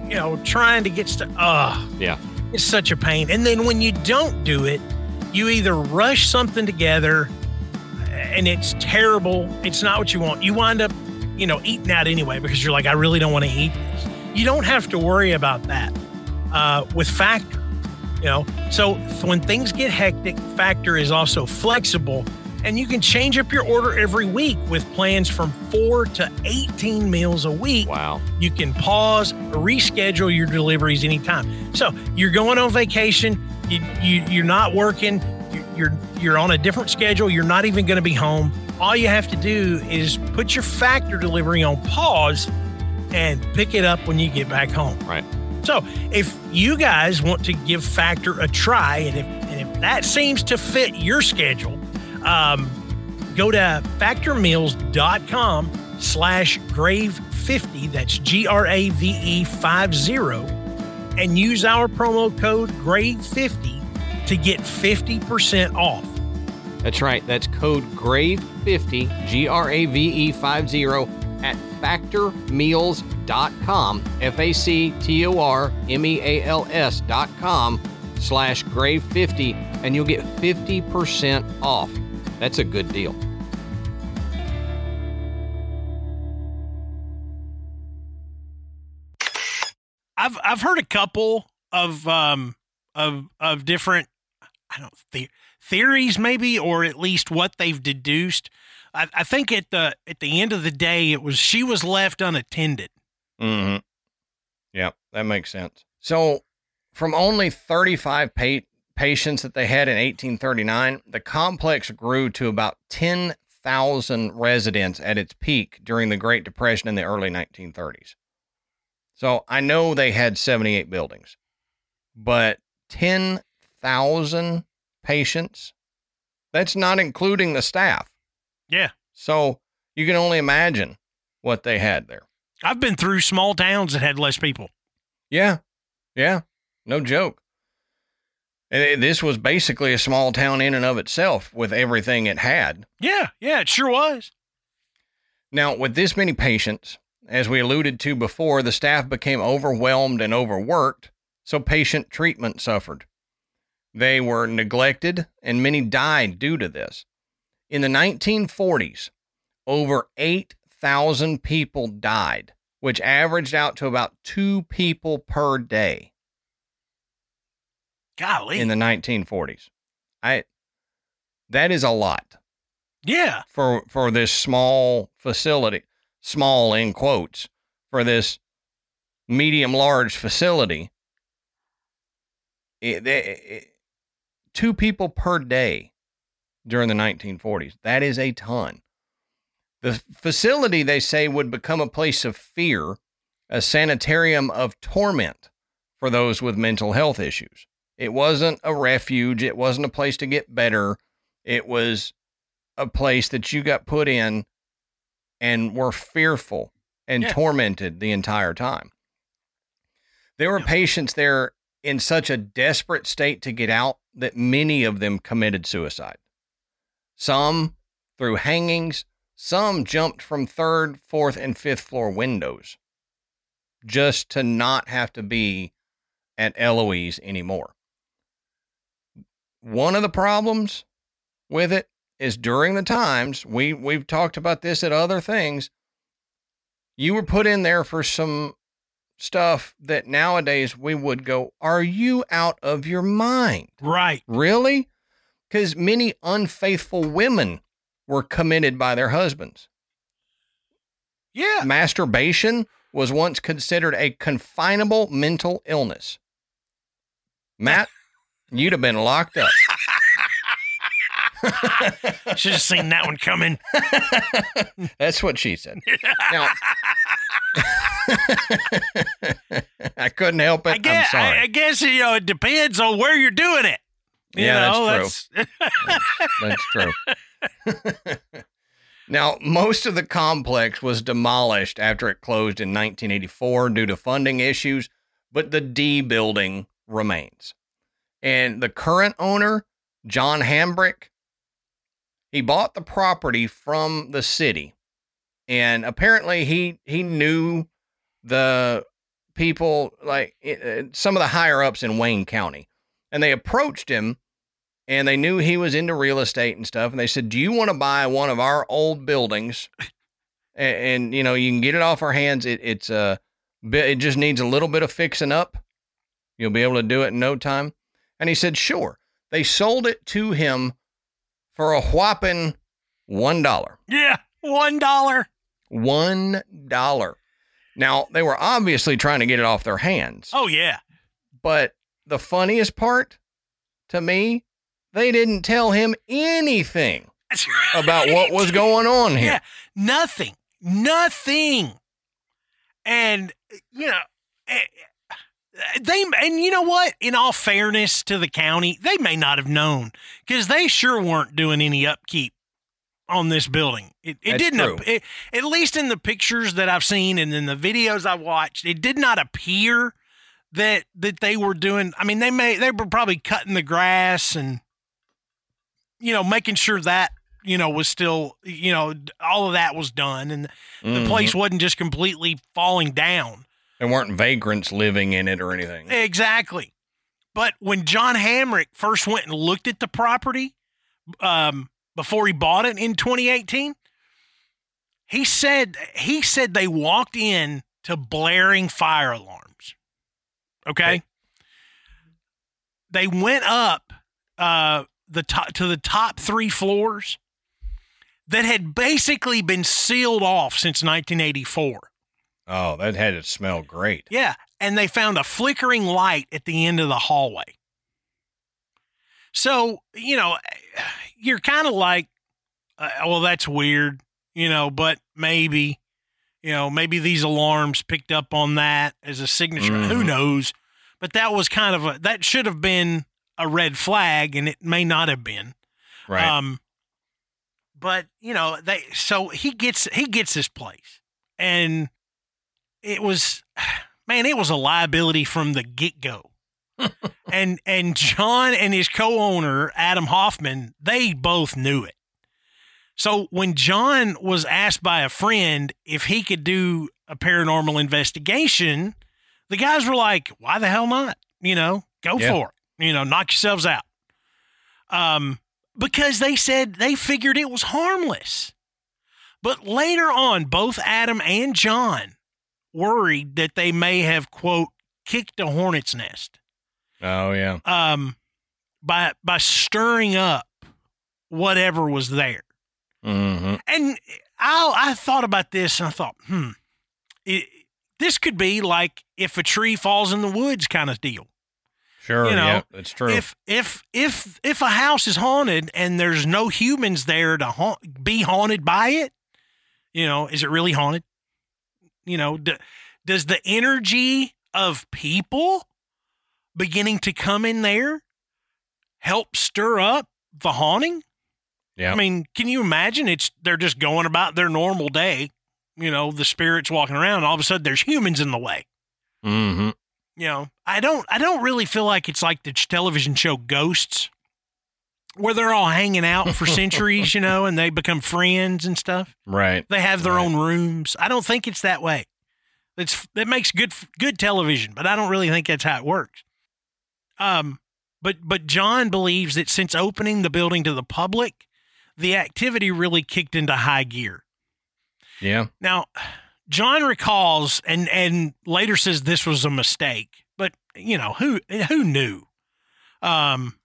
you know, trying to get stuff. Ugh. yeah. It's such a pain. And then when you don't do it, you either rush something together and it's terrible. It's not what you want. You wind up, you know, eating out anyway because you're like, I really don't want to eat this. You don't have to worry about that uh, with Factor, you know. So when things get hectic, Factor is also flexible and you can change up your order every week with plans from four to 18 meals a week. Wow. You can pause, reschedule your deliveries anytime. So you're going on vacation, you, you you're not working, you- you're you're on a different schedule. You're not even going to be home. All you have to do is put your factor delivery on pause and pick it up when you get back home. Right. So if you guys want to give Factor a try, and if, and if that seems to fit your schedule, um, go to factormeals.com slash grave50. That's G R A V E 50. And use our promo code grave50 to get 50% off. That's right. That's code GRAVE50, G R A V E 50, at factormeals.com, F A C T O R M E A L S.com slash GRAVE50, and you'll get 50% off. That's a good deal. I've I've heard a couple of um of of different I don't the, theories maybe or at least what they've deduced. I, I think at the at the end of the day it was she was left unattended. Mm-hmm. Yeah, that makes sense. So, from only 35 pa- patients that they had in 1839, the complex grew to about 10,000 residents at its peak during the Great Depression in the early 1930s. So, I know they had 78 buildings, but 10,000 patients, that's not including the staff. Yeah. So, you can only imagine what they had there. I've been through small towns that had less people. Yeah. Yeah. No joke. And this was basically a small town in and of itself with everything it had. Yeah, yeah, it sure was. Now, with this many patients, as we alluded to before, the staff became overwhelmed and overworked, so patient treatment suffered. They were neglected, and many died due to this. In the 1940s, over 8,000 people died, which averaged out to about two people per day. Golly. in the 1940s. I that is a lot yeah. for for this small facility, small in quotes, for this medium large facility. It, it- it- two people per day during the 1940s. That is a ton. The facility they say would become a place of fear, a sanitarium of torment for those with mental health issues. It wasn't a refuge, it wasn't a place to get better. It was a place that you got put in and were fearful and Yeah. tormented the entire time. There were Yeah. patients there in such a desperate state to get out that many of them committed suicide. Some through hangings, some jumped from third, fourth, and fifth floor windows just to not have to be at Eloise anymore. One of the problems with it is during the times we we've talked about this at other things you were put in there for some stuff that nowadays we would go are you out of your mind? Right. really? Cuz many unfaithful women were committed by their husbands. Yeah. masturbation was once considered a confinable mental illness. Matt you'd have been locked up Should have seen that one coming. That's what she said. Now, I couldn't help it. I guess, I'm sorry. I, I guess you know it depends on where you're doing it. You Yeah, know, that's That's true. now, most of the complex was demolished after it closed in 1984 due to funding issues, but the D building remains. And the current owner, John Hambrick, he bought the property from the city. And apparently he he knew the people like uh, some of the higher ups in Wayne County. And they approached him and they knew he was into real estate and stuff. And they said, "Do you want to buy one of our old buildings? And, and you know, you can get it off our hands. It, it's a bit. It just needs a little bit of fixing up. You'll be able to do it in no time." And he said, "Sure." They sold it to him for a whopping one dollar. yeah, one dollar. One dollar. Now they were obviously trying to get it off their hands. Oh yeah. But the funniest part to me, they didn't tell him anything right. about what was going on here. Yeah, nothing, nothing, and you know, eh, they and you know what? In all fairness to the county, they may not have known because they sure weren't doing any upkeep on this building. It, it didn't, ap- it, at least in the pictures that I've seen and in the videos I watched, it did not appear that that they were doing. I mean, they may they were probably cutting the grass and you know making sure that you know was still you know all of that was done and the Mhm. place wasn't just completely falling down. There weren't vagrants living in it or anything. Exactly. But when John Hambrick first went and looked at the property um, before he bought it in 2018, he said he said they walked in to blaring fire alarms. Okay. They went up uh, the top to the top three floors that had basically been sealed off since 1984. Oh, that had to smell great. Yeah, and they found a flickering light at the end of the hallway. So, you know, you're kind of like, uh, well, that's weird, you know, but maybe, you know, maybe these alarms picked up on that as a signature. Who Mhm. knows? But that was kind of a, that should have been a red flag, and it may not have been. Right. Um, but you know, they so he gets he gets this place, and it was, man, it was a liability from the get go. and and John and his co-owner Adam Hoffman, they both knew it. So when John was asked by a friend if he could do a paranormal investigation, the guys were like, "Why the hell not? You know, go Yeah. for it. You know, knock yourselves out." Um, because they said they figured it was harmless. But later on, both Adam and John worried that they may have quote kicked a hornet's nest oh yeah. um, by by stirring up whatever was there. hmm And I I thought about this and I thought, hmm, it, this could be like if a tree falls in the woods kind of deal. Sure. You know, yeah, that's true. If if if if a house is haunted and there's no humans there to haunt, be haunted by it, you know, is it really haunted? You know, d- does the energy of people beginning to come in there help stir up the haunting? Yeah. I mean, can you imagine? It's they're just going about their normal day. You know, the spirits walking around. All of a sudden, there's humans in the way. Mm-hmm. You know, I don't. I don't really feel like it's like the television show Ghosts, where they're all hanging out for centuries. You know, and they become friends and stuff. Right. They have their Right. own rooms. I don't think it's that way. It's that makes good good television, but I don't really think that's how it works. Um, but but John believes that since opening the building to the public, the activity really kicked into high gear. Yeah. Now, John recalls and and later says this was a mistake, but you know who who knew. Um,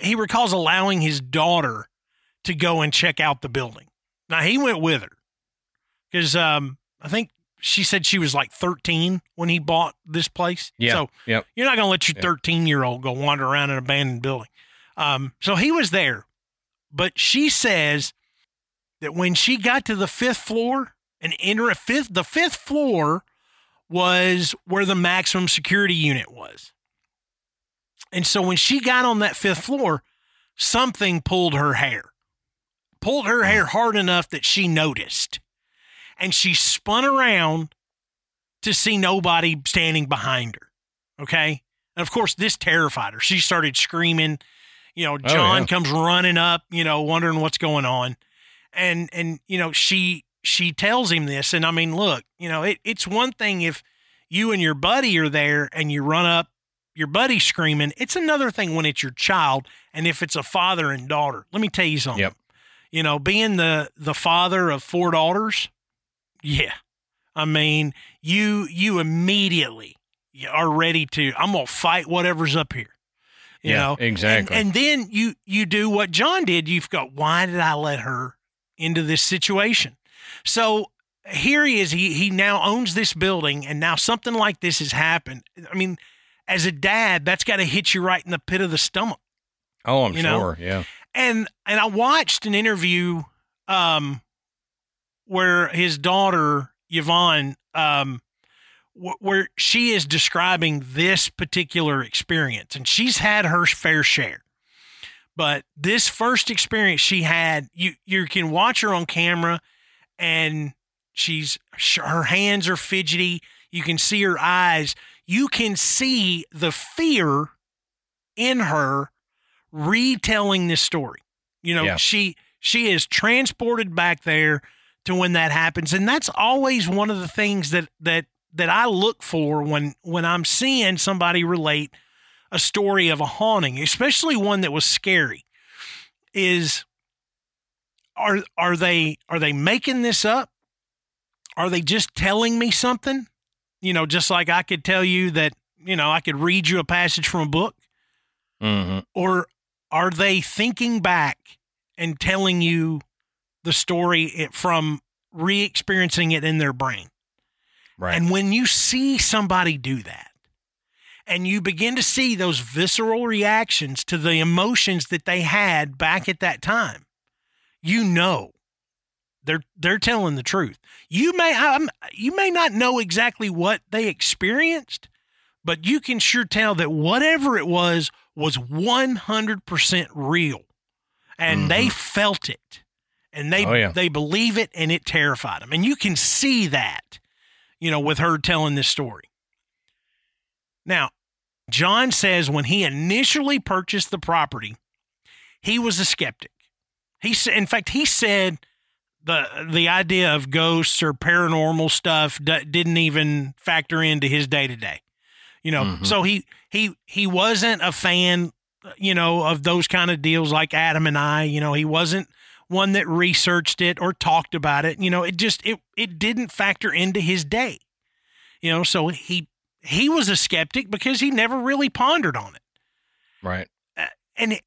he recalls allowing his daughter to go and check out the building. Now he went with her because um, I think she said she was like 13 when he bought this place. Yeah. So Yep. you're not going to let your Yeah. 13 year old go wander around an abandoned building. Um, so he was there, but she says that when she got to the fifth floor and enter a fifth, the fifth floor was where the maximum security unit was. And so when she got on that fifth floor, something pulled her hair, pulled her hair hard enough that she noticed. And she spun around to see nobody standing behind her. Okay. And of course, this terrified her. She started screaming. You know, Oh, John yeah. comes running up, you know, wondering what's going on. And, and, you know, she, she tells him this. And I mean, look, you know, it, it's one thing if you and your buddy are there and you run up, your buddy screaming. It's another thing when it's your child and if it's a father and daughter. Let me tell you something. Yep. You know, being the the father of four daughters, yeah. I mean, you you immediately are ready to. I'm gonna fight whatever's up here. You yeah. know, Exactly. and, and then you you do what John did. You've got why did I let her into this situation? So here he is. He he now owns this building, and now something like this has happened. I mean, as a dad, that's got to hit you right in the pit of the stomach. oh, I'm you know, sure. Yeah. And and I watched an interview um where his daughter Yvonne um wh- where she is describing this particular experience and she's had her fair share. But this first experience she had, you you can watch her on camera and she's her hands are fidgety, you can see her eyes, you can see the fear in her retelling this story. You know, Yeah. she she is transported back there to when that happens, and that's always one of the things that that that I look for when when I'm seeing somebody relate a story of a haunting, especially one that was scary. Is are are they are they making this up? Are they just telling me something? You know, just like I could tell you that, you know, I could read you a passage from a book Mm-hmm. or are they thinking back and telling you the story from re-experiencing it in their brain Right. and when you see somebody do that and you begin to see those visceral reactions to the emotions that they had back at that time you know they're they're telling the truth. You may um, you may not know exactly what they experienced but you can sure tell that whatever it was was 100% real. And they felt it. And they Oh, yeah. they believe it and it terrified them and you can see that you know with her telling this story. Now john says when he initially purchased the property he was a skeptic. He said in fact he said the the idea of ghosts or paranormal stuff d- didn't even factor into his day to day you know? Mhm. so he he he wasn't a fan you know of those kind of deals like adam and i you know? He wasn't one that researched it or talked about it you know? It just it it didn't factor into his day you know? So he he was a skeptic because he never really pondered on it. Right. and it-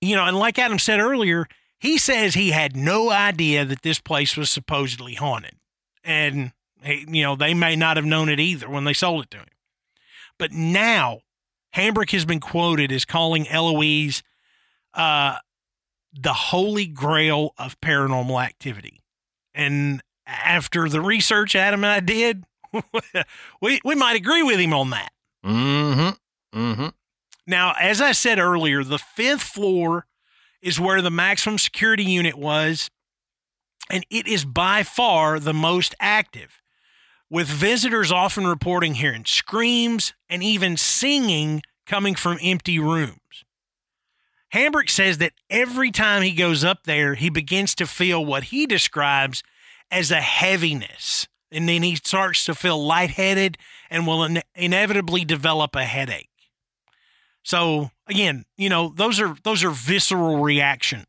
you know and like adam said earlier he says he had no idea that this place was supposedly haunted and he, you know they may not have known it either when they sold it to him but now hambrick has been quoted as calling eloise uh, the holy grail of paranormal activity and after the research adam and i did we, we might agree with him on that Mm-hmm. Mm-hmm. now, as I said earlier, the fifth floor is where the maximum security unit was, and it is by far the most active, with visitors often reporting hearing screams and even singing coming from empty rooms. Hambrick says that every time he goes up there, he begins to feel what he describes as a heaviness. And then he starts to feel lightheaded and will in- inevitably develop a headache. So again, you know, those are those are visceral reactions.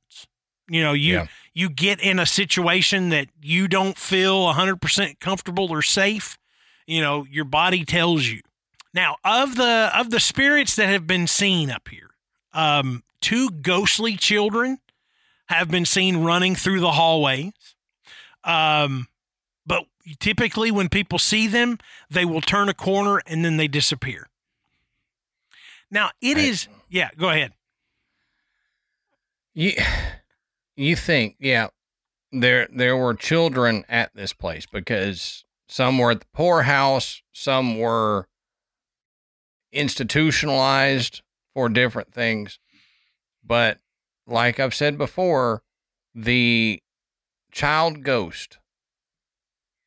You know, you Yeah. you get in a situation that you don't feel 100% comfortable or safe, you know, your body tells you. Now, of the of the spirits that have been seen up here, um, two ghostly children have been seen running through the hallways. Um, but typically, when people see them, they will turn a corner and then they disappear. Now, it Right. is yeah. Go ahead. You you think, yeah, there there were children at this place because some were at the poorhouse, some were institutionalized for different things. But like I've said before, the child ghost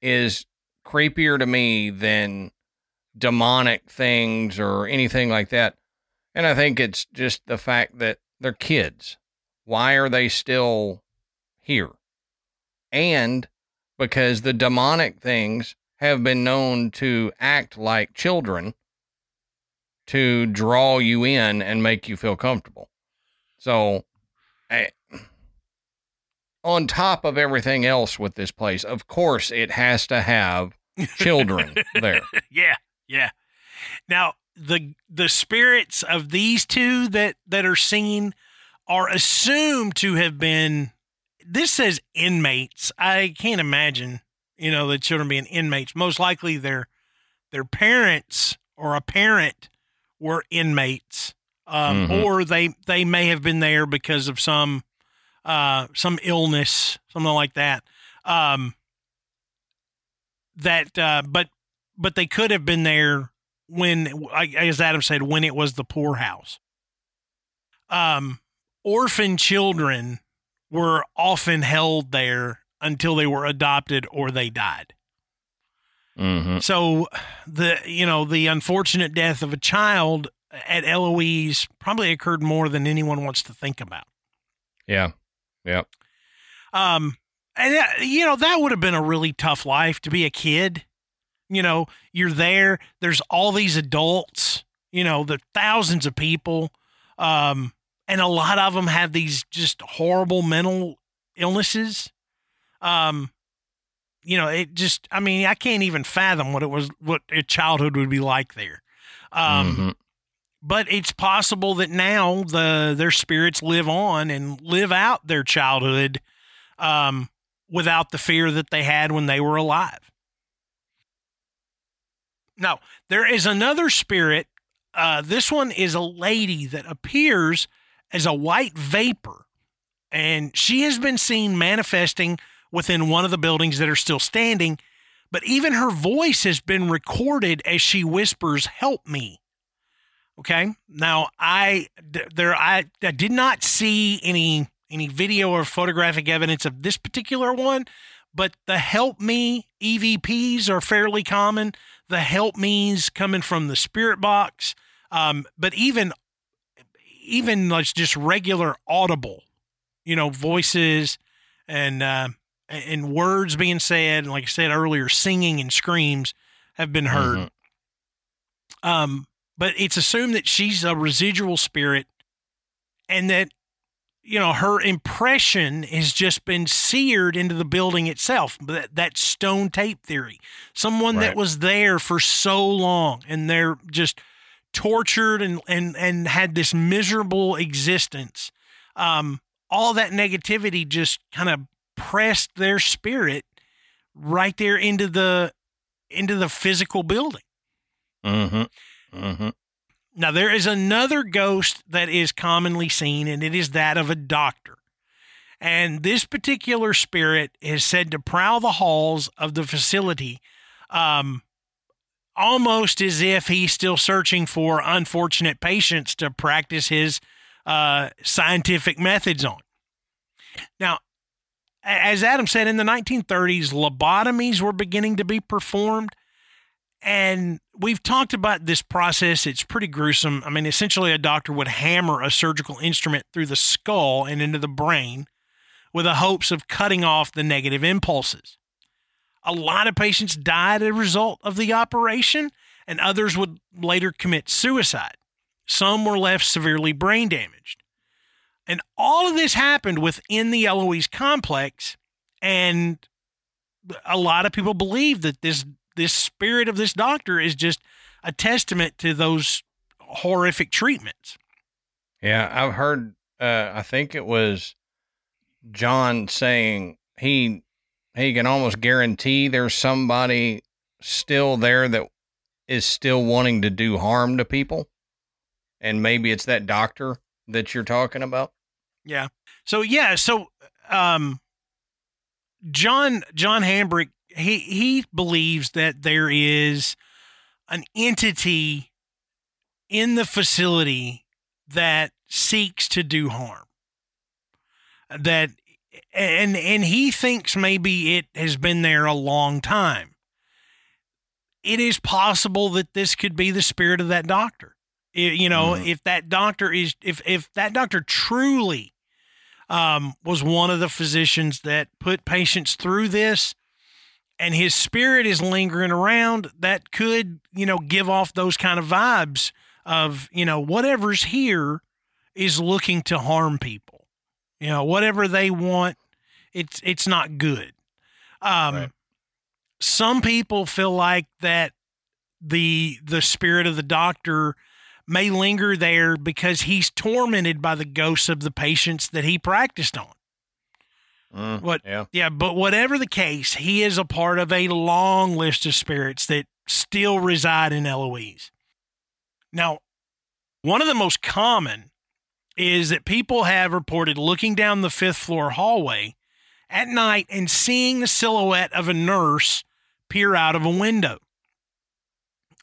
is creepier to me than demonic things or anything like that. And I think it's just the fact that they're kids. Why are they still here? And because the demonic things have been known to act like children to draw you in and make you feel comfortable. So, I, on top of everything else with this place, of course, it has to have children there. yeah, yeah. Now the the spirits of these two that that are seen are assumed to have been. This says inmates. I can't imagine, you know, the children being inmates. Most likely, their their parents or a parent were inmates, um, Mhm. or they they may have been there because of some uh, some illness, something like that. Um, that, uh, but but they could have been there when, as Adam said, when it was the poorhouse. Um, orphan children were often held there until they were adopted or they died. Mm-hmm. So the you know the unfortunate death of a child at Eloise probably occurred more than anyone wants to think about. Yeah. Yeah. Um, and uh, you know that would have been a really tough life to be a kid. You know, you're there. There's all these adults. You know, the thousands of people, um, and a lot of them have these just horrible mental illnesses. Um, you know, it just. I mean, I can't even fathom what it was, what a childhood would be like there. Um, Mhm. but it's possible that now the their spirits live on and live out their childhood um, without the fear that they had when they were alive. Now, there is another spirit. Uh, this one is a lady that appears as a white vapor, and she has been seen manifesting within one of the buildings that are still standing. But even her voice has been recorded as she whispers, "Help me." Okay. Now I there I, I did not see any any video or photographic evidence of this particular one, but the help me EVPs are fairly common. The help me's coming from the spirit box, um, but even even like just regular audible, you know, voices and uh, and words being said, and like I said earlier, singing and screams have been heard. Mhm. Um, but it's assumed that she's a residual spirit and that you know her impression has just been seared into the building itself that, that stone tape theory someone that was there for so long and they're just tortured and and and had this miserable existence um all that negativity just kind of pressed their spirit right there into the into the physical building Mhm. Mhm. Now, there is another ghost that is commonly seen, and it is that of a doctor. And this particular spirit is said to prowl the halls of the facility, um, almost as if he's still searching for unfortunate patients to practice his uh, scientific methods on. Now, as Adam said, in the 1930s, lobotomies were beginning to be performed. And we've talked about this process. It's pretty gruesome. I mean, essentially, a doctor would hammer a surgical instrument through the skull and into the brain with the hopes of cutting off the negative impulses. A lot of patients died as a result of the operation, and others would later commit suicide. Some were left severely brain damaged. And all of this happened within the Eloise complex. And a lot of people believe that this this spirit of this doctor is just a testament to those horrific treatments. Yeah, I've heard uh I think it was John saying he he can almost guarantee there's somebody still there that is still wanting to do harm to people. And maybe it's that doctor that you're talking about. Yeah. So yeah, so um John John Hambrick he he believes that there is an entity in the facility that seeks to do harm. That and and he thinks maybe it has been there a long time. It is possible that this could be the spirit of that doctor. You know, mm-hmm. if that doctor is if if that doctor truly um, was one of the physicians that put patients through this, and his spirit is lingering around, that could you know give off those kind of vibes of you know whatever's here is looking to harm people. You know, whatever they want, it's it's not good. Um, right. Some people feel like that the the spirit of the doctor may linger there because he's tormented by the ghosts of the patients that he practiced on. Mm, what? Yeah. Yeah. But whatever the case, he is a part of a long list of spirits that still reside in Eloise. Now, one of the most common is that people have reported looking down the fifth floor hallway at night and seeing the silhouette of a nurse peer out of a window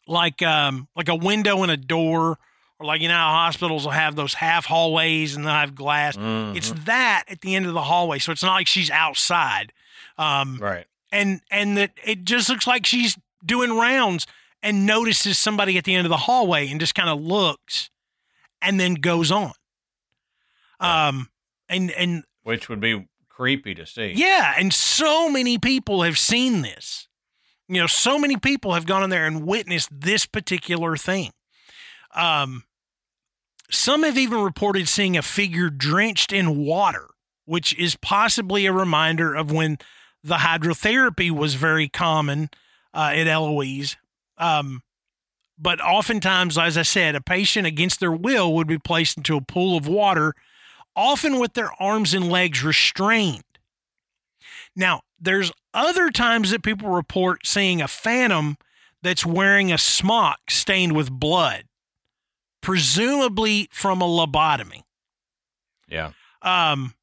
like um like a window and a door or like you know hospitals will have those half hallways and they'll have glass? Mm-hmm. it's that at the end of the hallway so it's not like she's outside. Um right. and and that it just looks like she's doing rounds and notices somebody at the end of the hallway and just kind of looks and then goes on. Um and and which would be creepy to see. Yeah and so many people have seen this. You know, so many people have gone in there and witnessed this particular thing. Um, some have even reported seeing a figure drenched in water, which is possibly a reminder of when the hydrotherapy was very common uh, at Eloise. Um, but oftentimes, as I said, a patient against their will would be placed into a pool of water, often with their arms and legs restrained. Now, there's other times that people report seeing a phantom that's wearing a smock stained with blood, presumably from a lobotomy. Yeah. Um,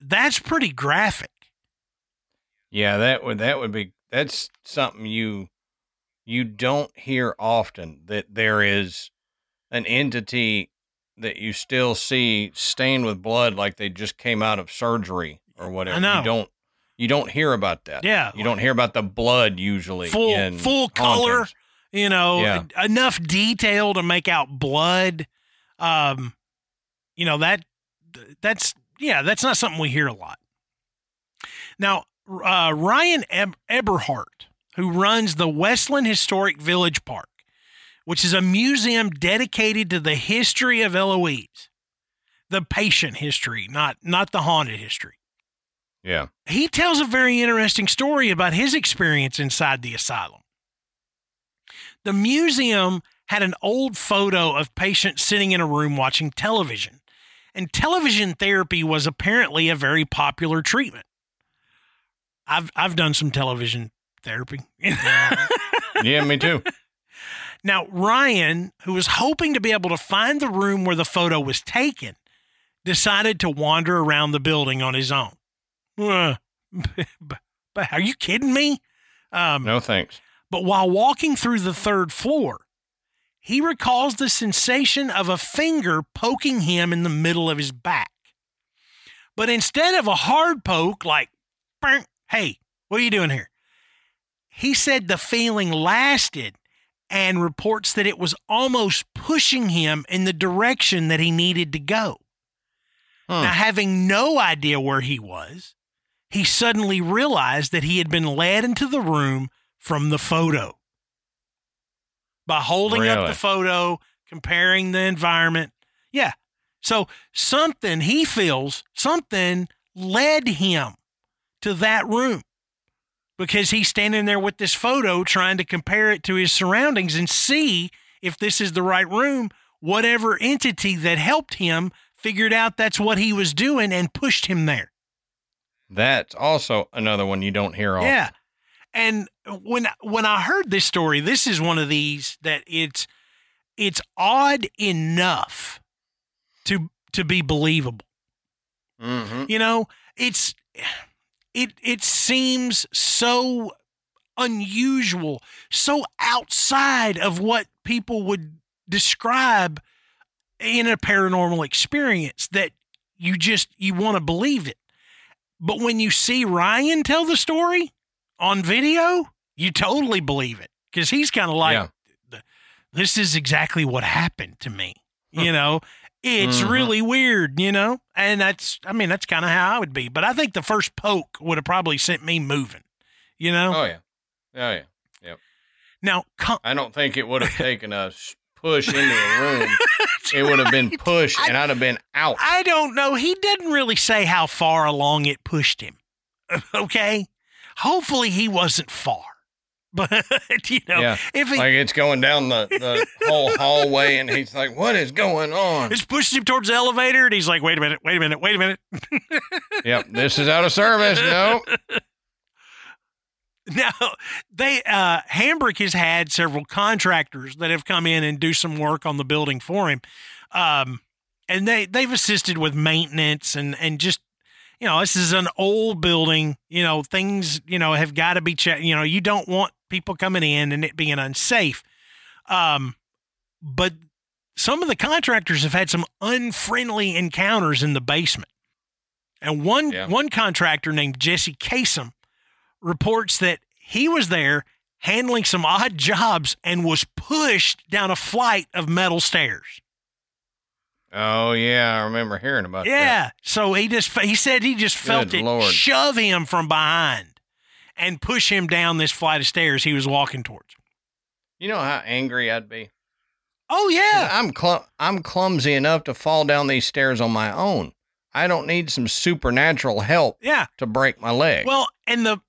that's pretty graphic. Yeah, that would that would be that's something you you don't hear often that there is an entity that you still see stained with blood like they just came out of surgery or whatever. I know. You don't you don't hear about that. Yeah. You don't hear about the blood usually. Full full color, you know, yeah. enough detail to make out blood. Um, you know, that that's yeah, that's not something we hear a lot. Now, uh, Ryan Eberhardt, who runs the Westland Historic Village Park, which is a museum dedicated to the history of Eloise, the patient history, not not the haunted history. Yeah. He tells a very interesting story about his experience inside the asylum. The museum had an old photo of patients sitting in a room watching television, and television therapy was apparently a very popular treatment. I've I've done some television therapy. yeah, me too. Now, Ryan, who was hoping to be able to find the room where the photo was taken, decided to wander around the building on his own. Uh, but are you kidding me? Um, no thanks. But while walking through the third floor, he recalls the sensation of a finger poking him in the middle of his back. But instead of a hard poke, like, hey, what are you doing here? He said the feeling lasted and reports that it was almost pushing him in the direction that he needed to go. Huh. Now, having no idea where he was, he suddenly realized that he had been led into the room from the photo. By holding up the photo, comparing the environment. Yeah. So something he feels, something led him to that room because he's standing there with this photo trying to compare it to his surroundings and see if this is the right room. Whatever entity that helped him figured out that's what he was doing and pushed him there. That's also another one you don't hear often. Yeah. And when when I heard this story, this is one of these that it's it's odd enough to to be believable. Mm-hmm. You know, it's it it seems so unusual, so outside of what people would describe in a paranormal experience that you just you want to believe it. But when you see Ryan tell the story on video, you totally believe it because he's kind of like, Yeah. "This is exactly what happened to me." You know, it's Mhm. really weird. You know, and that's I mean that's kind of how I would be. But I think the first poke would have probably sent me moving. You know, Oh yeah. Oh yeah. Yep. Now com- I don't think it would have taken a push into a room. It would have been pushed, and I'd have been out. I don't know. He didn't really say how far along it pushed him. Okay. Hopefully he wasn't far. But you know, Yeah. if he Like it's going down the, the whole hallway, and he's like, "What is going on?" it's pushing him towards the elevator and he's like, wait a minute, wait a minute, wait a minute. Yep, this is out of service. No. Now they uh Hambrick has had several contractors that have come in and do some work on the building for him. Um and they they've assisted with maintenance and and just you know, this is an old building, you know, things, you know, have got to be checked. You know, you don't want people coming in and it being unsafe. Um but some of the contractors have had some unfriendly encounters in the basement. And one Yeah. one contractor named Jesse Kasem reports that he was there handling some odd jobs and was pushed down a flight of metal stairs. Oh yeah, I remember hearing about that. Yeah. So he just he said he just felt Good it Lord. shove him from behind and push him down this flight of stairs he was walking towards. You know how angry I'd be. Oh yeah. I'm cl- I'm clumsy enough to fall down these stairs on my own. I don't need some supernatural help Yeah. to break my leg. Well, and the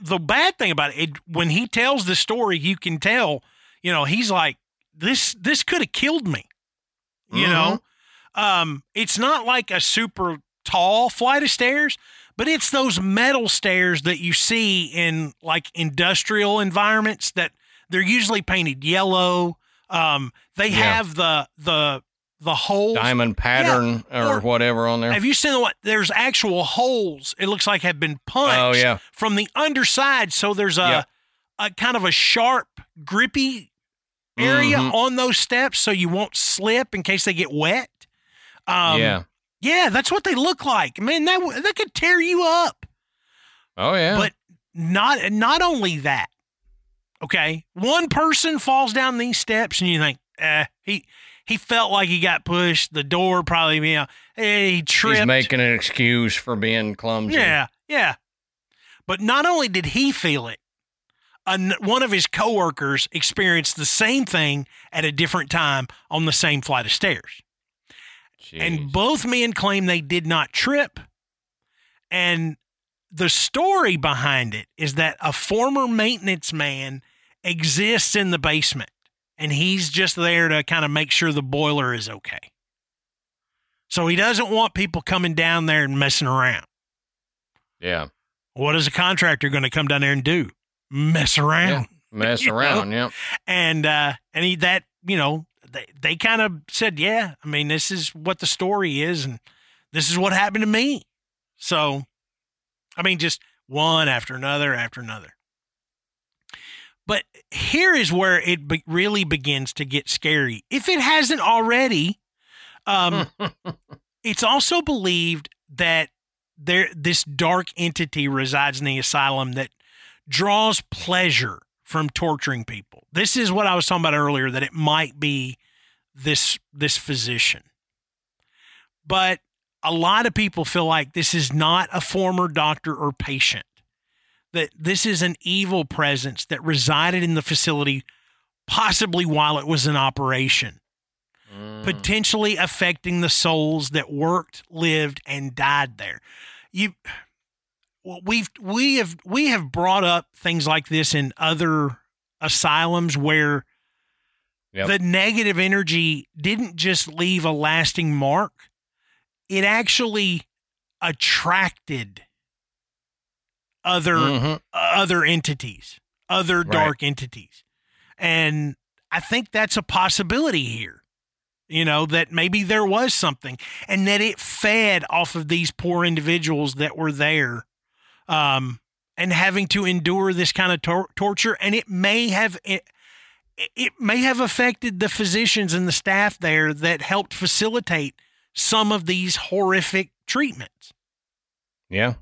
the bad thing about it, it when he tells the story, you can tell, you know, he's like, this this could have killed me. You know, mm-hmm. Um, it's not like a super tall flight of stairs, but it's those metal stairs that you see in like industrial environments that they're usually painted yellow. Um, they Yeah. have the the the holes. diamond pattern or, or- whatever on there. Have you seen what? There's actual holes. It looks like have been punched Oh yeah, from the underside. So there's a, a kind of a sharp, grippy area Mhm. on those steps so you won't slip in case they get wet. Um, yeah. Yeah, that's what they look like. Man, that, that could tear you up. Oh yeah. But not not only that. Okay, one person falls down these steps and you think, eh, he he felt like he got pushed. The door probably, you know, eh, he tripped. He's making an excuse for being clumsy. Yeah, yeah. But not only did he feel it, an, one of his coworkers experienced the same thing at a different time on the same flight of stairs. And both men claim they did not trip. And the story behind it is that a former maintenance man exists in the basement and he's just there to kind of make sure the boiler is okay. So he doesn't want people coming down there and messing around. yeah. What is a contractor going to come down there and do? Mess around. Mess You know? around. Yeah. And uh and he that, you know, they they kind of said, "Yeah, I mean, this is what the story is and this is what happened to me." So I mean, just one after another after another. But here is where it be- really begins to get scary. If it hasn't already, um, it's also believed that there this dark entity resides in the asylum that draws pleasure from torturing people. This is what I was talking about earlier that it might be this this physician. But a lot of people feel like this is not a former doctor or patient. That this is an evil presence that resided in the facility possibly while it was in operation Mm. potentially affecting the souls that worked, lived, and died there. You, we've we have we have brought up things like this in other asylums where Yep. the negative energy didn't just leave a lasting mark; it actually attracted other Mhm. other entities, other Right. dark entities. And I think that's a possibility here. You know, that maybe there was something and that it fed off of these poor individuals that were there um, and having to endure this kind of tor- torture. And it may have. It, it may have affected the physicians and the staff there that helped facilitate some of these horrific treatments. Yeah.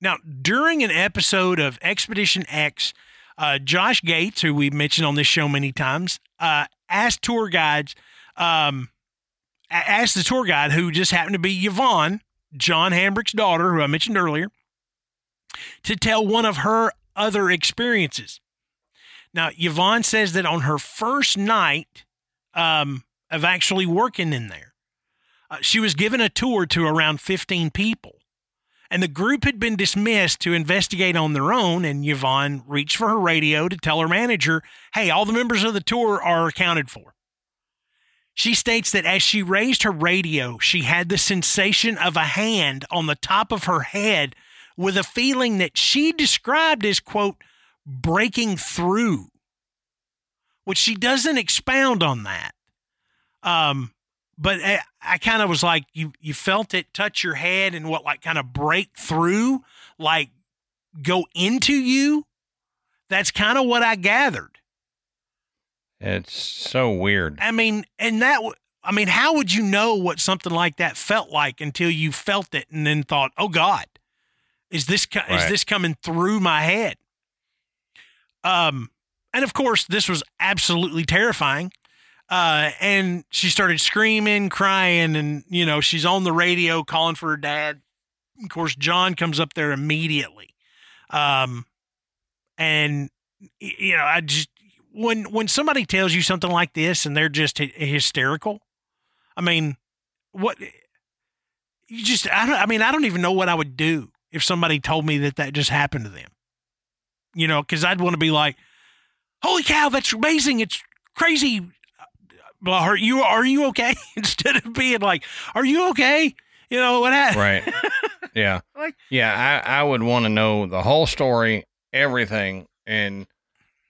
Now, during an episode of Expedition X, uh, Josh Gates, who we've mentioned on this show many times, uh, asked tour guides, um, asked the tour guide, who just happened to be Yvonne, John Hambrick's daughter, who I mentioned earlier, to tell one of her other experiences. Now, Yvonne says that on her first night um, of actually working in there, uh, she was given a tour to around 15 people and the group had been dismissed to investigate on their own. And Yvonne reached for her radio to tell her manager, hey, all the members of the tour are accounted for. She states that as she raised her radio, she had the sensation of a hand on the top of her head with a feeling that she described as, quote, breaking through, which she doesn't expound on that. Um, but I, I kind of was like, you you felt it touch your head and what like kind of break through, like go into you. That's kind of what I gathered. It's so weird. I mean, and that I mean, how would you know what something like that felt like until you felt it and then thought, "Oh God, is this co- is this coming through my head?" Um, and of course, this was absolutely terrifying. Uh, and she started screaming, crying, and you know she's on the radio calling for her dad. Of course, John comes up there immediately. Um, and you know, I just when when somebody tells you something like this and they're just hy- hysterical, I mean, what you just I don't I mean I don't even know what I would do if somebody told me that that just happened to them. You know, because I'd want to be like, "Holy cow, that's amazing! It's crazy." Well, are you are you okay? Instead of being like, "Are you okay?" You know what happened? Right. Yeah. Like- yeah. I, I would want to know the whole story, everything. And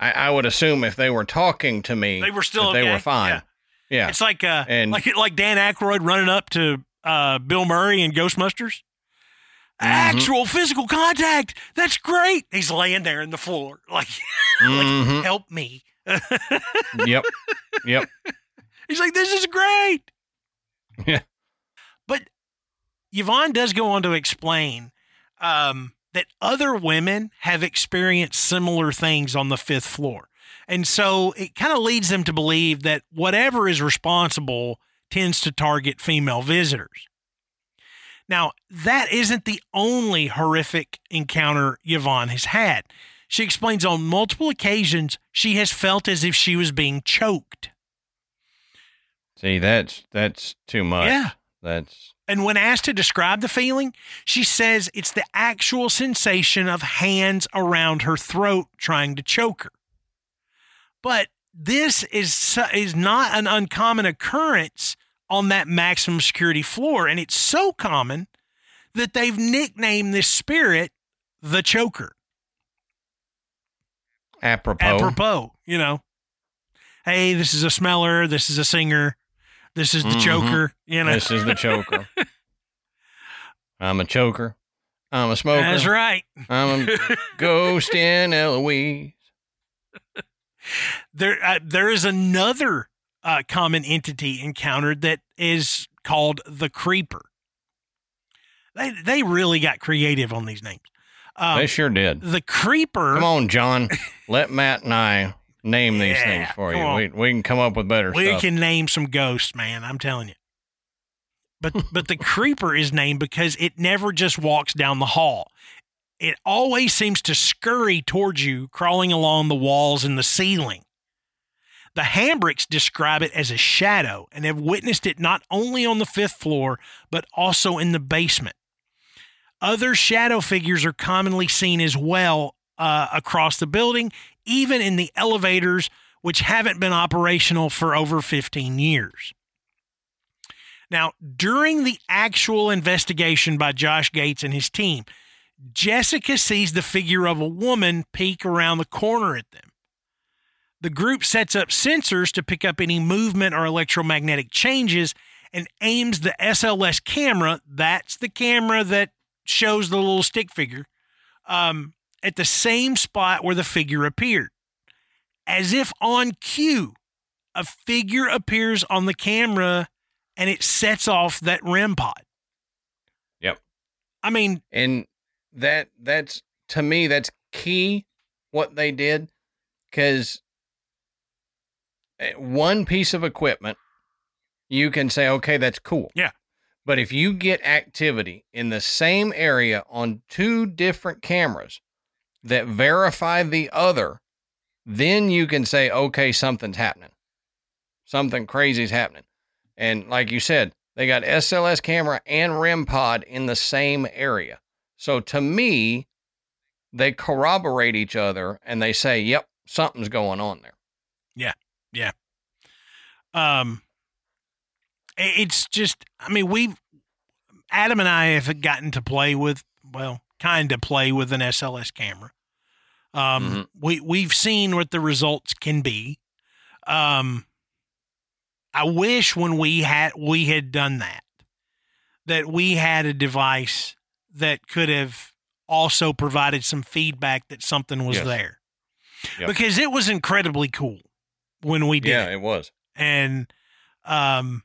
I, I would assume if they were talking to me, They were still okay. they were fine. Yeah. Yeah. It's like uh, And- like like Dan Aykroyd running up to uh, Bill Murray in Ghostbusters. Mhm. Actual physical contact. That's great. He's laying there in the floor, like, Mhm. help me. Yep. Yep. He's like, this is great. Yeah. But Yvonne does go on to explain um, that other women have experienced similar things on the fifth floor. And so it kind of leads them to believe that whatever is responsible tends to target female visitors. Now, that isn't the only horrific encounter Yvonne has had. She explains on multiple occasions she has felt as if she was being choked. See, that's that's too much. Yeah. That's And when asked to describe the feeling, she says it's the actual sensation of hands around her throat trying to choke her. But this is is not an uncommon occurrence on that maximum security floor, and it's so common that they've nicknamed this spirit the choker. apropos. Apropos, you know, hey, this is a smeller, this is a singer, this is the Mhm. choker. You know, This is the choker. I'm a choker. I'm a smoker. that's right. I'm a ghost in Eloise. there, uh, there is another uh, common entity encountered that is called the creeper. They they really got creative on these names. Um, they sure did. the creeper. Come on, John. Let Matt and I name these things for you. on. We, we can come up with better we stuff. can name some ghosts, man. I'm telling you. But but the creeper is named because it never just walks down the hall. It always seems to scurry towards you, crawling along the walls and the ceiling. The Hambricks describe it as a shadow and have witnessed it not only on the fifth floor, but also in the basement. Other shadow figures are commonly seen as well uh, across the building, even in the elevators, which haven't been operational for over 15 years. Now, during the actual investigation by Josh Gates and his team, Jessica sees the figure of a woman peek around the corner at them. The group sets up sensors to pick up any movement or electromagnetic changes and aims the SLS camera, that's the camera that shows the little stick figure, um, at the same spot where the figure appeared. As if on cue, a figure appears on the camera and it sets off that REM pod. Yep. I mean, and that that's to me that's key what they did because one piece of equipment you can say okay that's cool Yeah. but if you get activity in the same area on two different cameras that verify the other then you can say okay something's happening something crazy's happening and like you said they got SLS camera and REM pod in the same area so to me, they corroborate each other and they say, "Yep, something's going on there." Um, it's just, I mean, we've, Adam and I have gotten to play with, well, kind of play with an SLS camera. Um, Mhm. we, we've seen what the results can be. Um, I wish when we had, we had done that, that we had a device that could have also provided some feedback that something was Yes. there Yep. because it was incredibly cool when we did Yeah, it it was. and um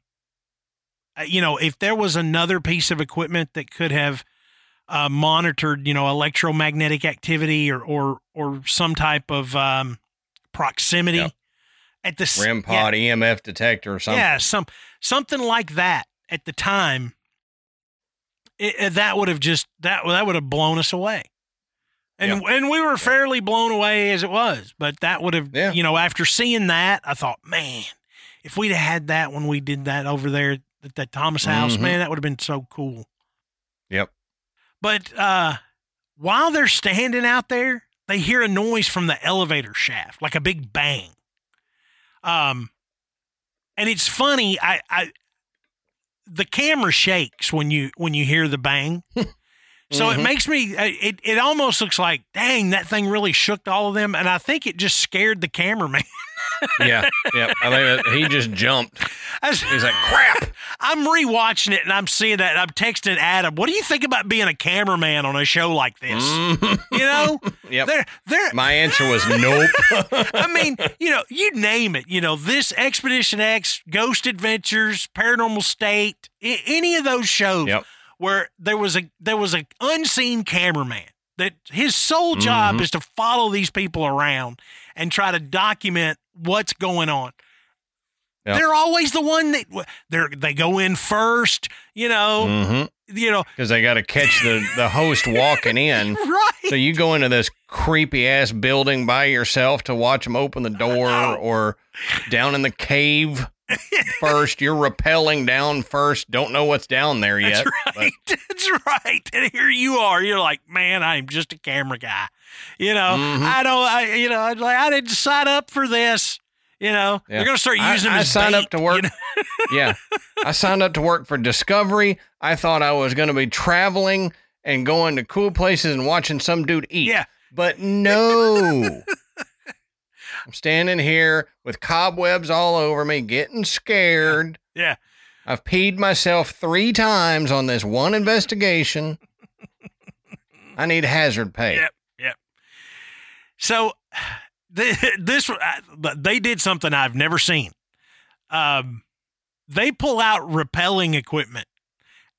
uh, you know if there was another piece of equipment that could have uh, monitored you know electromagnetic activity or or or some type of um proximity at the REM yeah, pod, EMF detector, or something. yeah some something like that at the time it, it- that would have just that that would have blown us away and and we were fairly blown away as it was but that would have Yeah. you know after seeing that i thought man if we'd have had that when we did that over there at that thomas house Mhm. man that would have been so cool Yep. but uh while they're standing out there they hear a noise from the elevator shaft like a big bang um and it's funny i i the camera shakes when you when you hear the bang so it Mhm. makes me uh, it it almost looks like dang that thing really shook all of them and i think it just scared the cameraman yeah, yeah. I think that- he just jumped. He's like, "Crap!" i'm rewatching it and i'm seeing that and i'm texting adam what do you think about being a cameraman on a show like this Mhm. you know Yep. they're they're My answer was nope. I mean, you know, you name it. You know, this Expedition X, Ghost Adventures, Paranormal State, I- any of those shows Yep. Where there was a there was a unseen cameraman that his sole job Mhm. is to follow these people around and try to document what's going on. Yep. They're always the one that they they go in first. You know, mm-hmm. you know, Because they got to catch the the host walking in. right? So you go into this creepy ass building by yourself to watch them open the door, or down in the cave first. You're rappelling down first. Don't know what's down there yet. That's right. That's right. And here you are. You're like, man, I'm just a camera guy. You know, Mhm. I don't. I you know, I'd like I didn't sign up for this. You know, Yeah. they're gonna start using I as signed up to work. you know? yeah. I signed up to work for Discovery. I thought I was going to be traveling and going to cool places and watching some dude eat. Yeah. But no. I'm standing here with cobwebs all over me, getting scared. Yeah. I've peed myself three times on this one investigation. I need hazard pay. Yep. Yep. So this they did something I've never seen. Um, they pull out rappelling equipment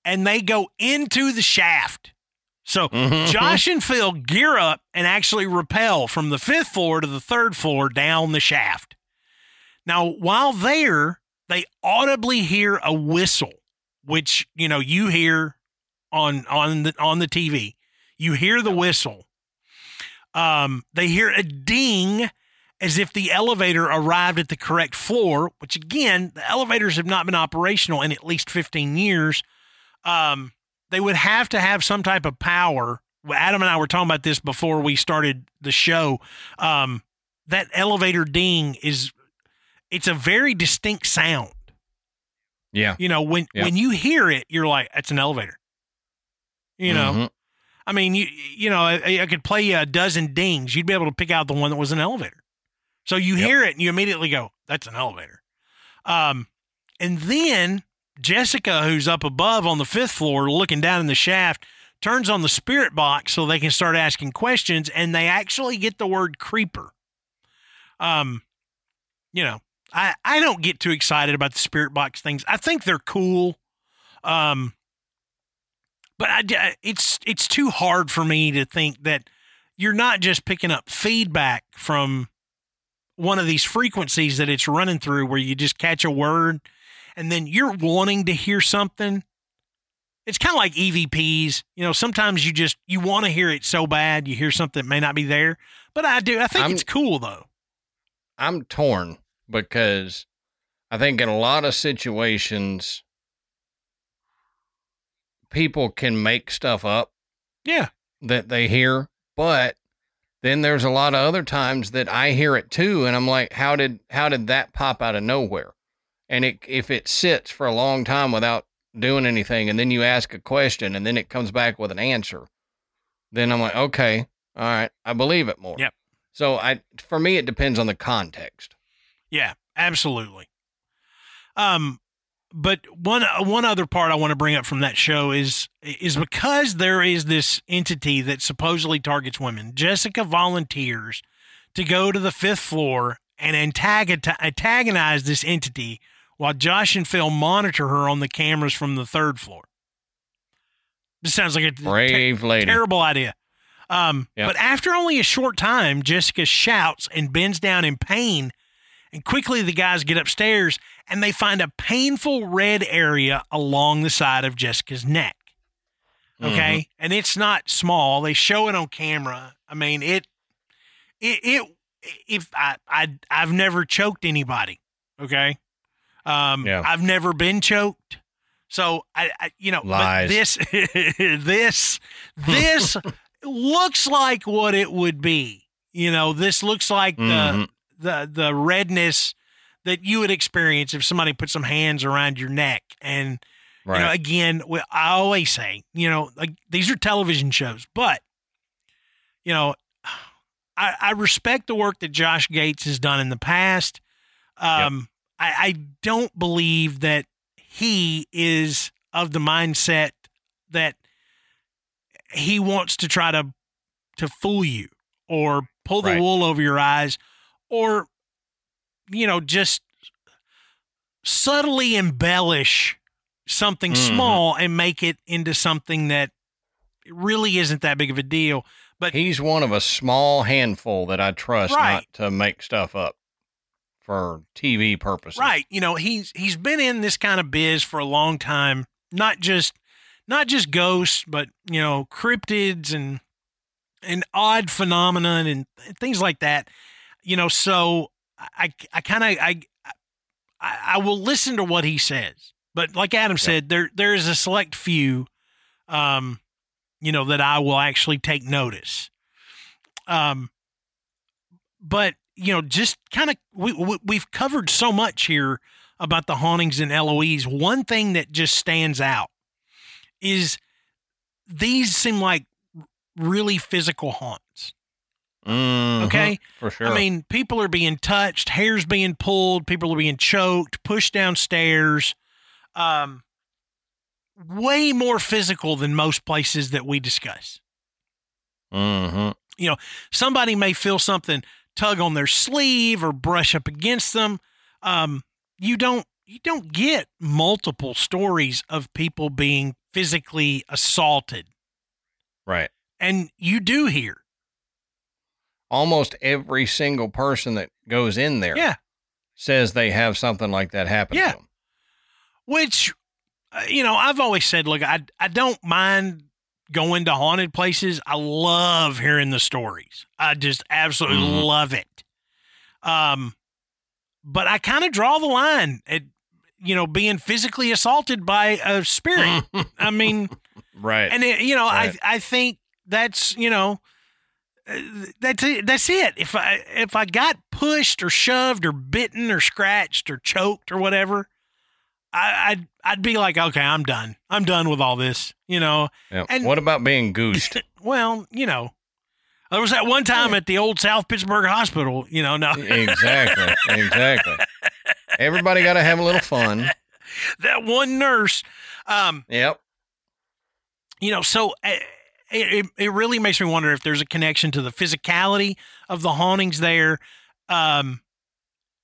and they go into the shaft. So Mhm. Josh and Phil gear up and actually rappel from the fifth floor to the third floor down the shaft. Now, while there, they audibly hear a whistle, which you know you hear on on the on the TV. You hear the whistle. Um, they hear a ding as if the elevator arrived at the correct floor, which again, the elevators have not been operational in at least 15 years. Um, they would have to have some type of power. Adam and I were talking about this before we started the show. Um, that elevator ding is it's a very distinct sound. Yeah. You know, when Yeah. when you hear it, you're like, "That's an elevator." You know, Mhm. I mean, you you know, I, I could play you a dozen dings. You'd be able to pick out the one that was an elevator. So you Yep. hear it and you immediately go, "That's an elevator." Um, and then Jessica, who's up above on the fifth floor, looking down in the shaft, turns on the spirit box so they can start asking questions, and they actually get the word creeper. Um, you know, I I don't get too excited about the spirit box things. I think they're cool. Um, but I, it's it's too hard for me to think that you're not just picking up feedback from one of these frequencies that it's running through where you just catch a word and then you're wanting to hear something it's kind of like evps you know sometimes you just you want to hear it so bad you hear something that may not be there. But i do i think I'm- it's cool though. I'm torn because I think in a lot of situations, people can make stuff up yeah. that they hear, but then there's a lot of other times that I hear it too, and I'm like, how did how did that pop out of nowhere? And it if it sits for a long time without doing anything, and then you ask a question, and then it comes back with an answer, then I'm like, okay, all right, I believe it more. Yep. So I for me, it depends on the context. Yeah, absolutely. Um, but one one other part I want to bring up from that show is is because there is this entity that supposedly targets women. Jessica volunteers to go to the fifth floor and antagonize, antagonize this entity while Josh and Phil monitor her on the cameras from the third floor. This sounds like a ter- Brave lady. terrible idea. Um, Yep. But after only a short time, Jessica shouts and bends down in pain. And quickly, the guys get upstairs and they find a painful red area along the side of Jessica's neck. Okay. And it's not small. They show it on camera. I mean, it, it, it, if I, I, I've never choked anybody. Okay. Um, Yeah. I've never been choked. So I, I you know, but this, this, this looks like what it would be. You know, this looks like the Mhm. the the redness that you would experience if somebody put some hands around your neck. And Right. you know, again, I always say, you know, like these are television shows, but you know, I, I respect the work that Josh Gates has done in the past. Um, I, I don't believe that he is of the mindset that he wants to try to to fool you or pull the Right. wool over your eyes or you know just subtly embellish something Mhm. small and make it into something that really isn't that big of a deal but He's one of a small handful that I trust Right. not to make stuff up for TV purposes. Right. You know, he's he's been in this kind of biz for a long time. Not just not just ghosts, but you know, cryptids and and odd phenomena and things like that. You know, so I I kind of I, I I will listen to what he says. But like Adam said, there there is a select few um you know that I will actually take notice. Um but you know, just kind of we, we we've covered so much here about the hauntings and Eloise. One thing that just stands out is these seem like really physical haunts. Mhm. Okay, For sure. I mean, people are being touched, hair's being pulled, people are being choked, pushed downstairs. Um, way more physical than most places that we discuss. Mm-hmm. You know, Somebody may feel something tug on their sleeve or brush up against them. Um, you don't you don't get multiple stories of people being physically assaulted, Right. and you do hear. Almost every single person that goes in there Yeah, says they have something like that happen Yeah. to them. which uh, you know I've always said, look, I I don't mind going to haunted places. I love hearing the stories. I just absolutely Mhm. love it. Um, but I kind of draw the line at you know being physically assaulted by a spirit. I mean. right. and it, you know Right. i i think that's you know that's it that's it if i if i got pushed or shoved or bitten or scratched or choked or whatever I, I'd I'd be like, okay, I'm done. I'm done with all this, you know. Yeah. and- what about being goosed? Well, you know, there was that one time at the old South Pittsburgh Hospital, you know. No, exactly. Exactly. Everybody got to have a little fun. that one nurse. Um, Yep. you know, so uh, it, it it really makes me wonder if there's a connection to the physicality of the hauntings there, um,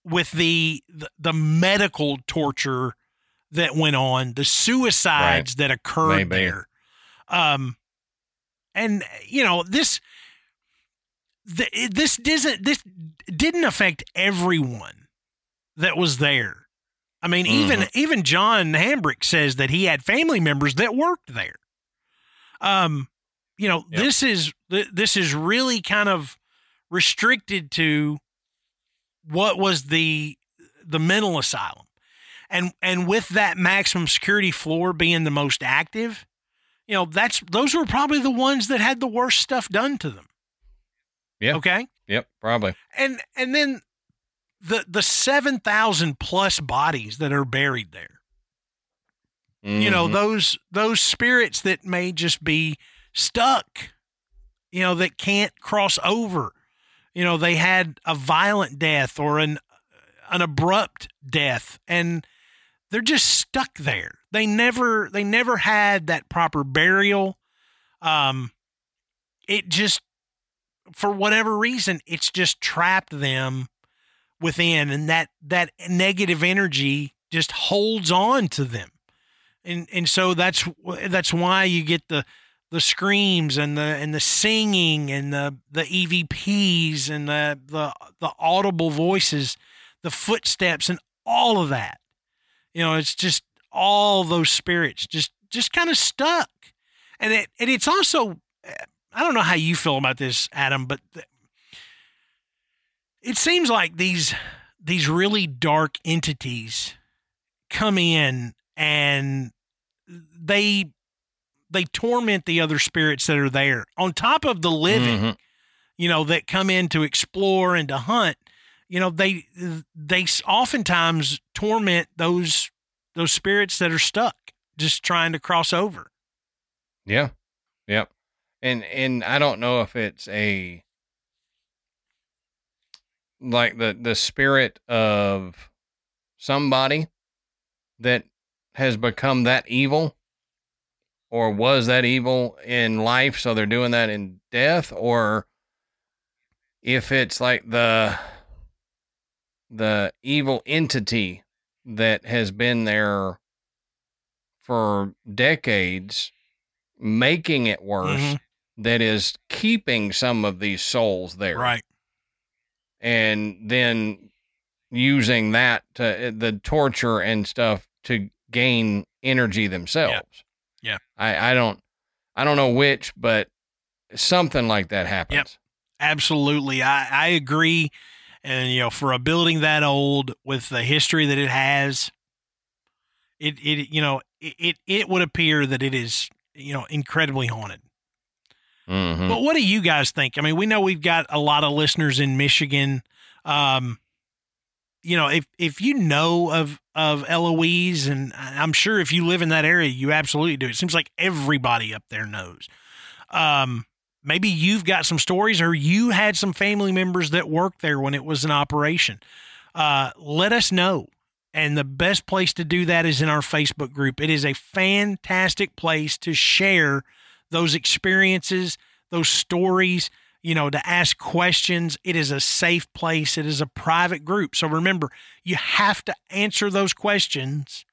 with the, the the medical torture that went on, the suicides that occurred Maybe. there, um, and you know this. The, this doesn't this didn't affect everyone that was there. I mean, even even John Hambrick says that he had family members that worked there. Um, you know, Yep. this is this is really kind of restricted to what was the the mental asylum, and and with that maximum security floor being the most active, you know, that's those were probably the ones that had the worst stuff done to them. Yeah. Okay Yep. Probably. and and then the the 7000 plus bodies that are buried there you know Mhm. those those spirits that may just be stuck you know that can't cross over you know they had a violent death or an an abrupt death and they're just stuck there. They never they never had that proper burial. Um it just for whatever reason it's just trapped them within and that that negative energy just holds on to them. And and so that's that's why you get the the screams and the and the singing and the the EVPs and the the the audible voices, the footsteps and all of that. You know, it's just all those spirits just just kind of stuck. And it and it's also I don't know how you feel about this, Adam, but th- it seems like these these really dark entities come in and they they torment the other spirits that are there on top of the living Mhm. you know that come in to explore and to hunt you know they they oftentimes torment those those spirits that are stuck just trying to cross over Yeah. Yep. And and I don't know if it's a like the the spirit of somebody that has become that evil or was that evil in life so they're doing that in death or if it's like the the evil entity that has been there for decades making it worse Mhm. that is keeping some of these souls there. Right. And then using that to the torture and stuff to gain energy themselves. Yeah. i i don't i don't know which but something like that happens. Absolutely. I i agree and you know for a building that old with the history that it has it it you know it it, it would appear that it is you know incredibly haunted Mhm. But what do you guys think? I mean, we know we've got a lot of listeners in Michigan. Um, you know, if if you know of of Eloise, and I'm sure if you live in that area, you absolutely do. It seems like everybody up there knows. Um, maybe you've got some stories, or you had some family members that worked there when it was an operation. Uh, let us know. And the best place to do that is in our Facebook group. It is a fantastic place to share those experiences, those stories. you know, to ask questions. It is a safe place. It is a private group. So remember, you have to answer those questions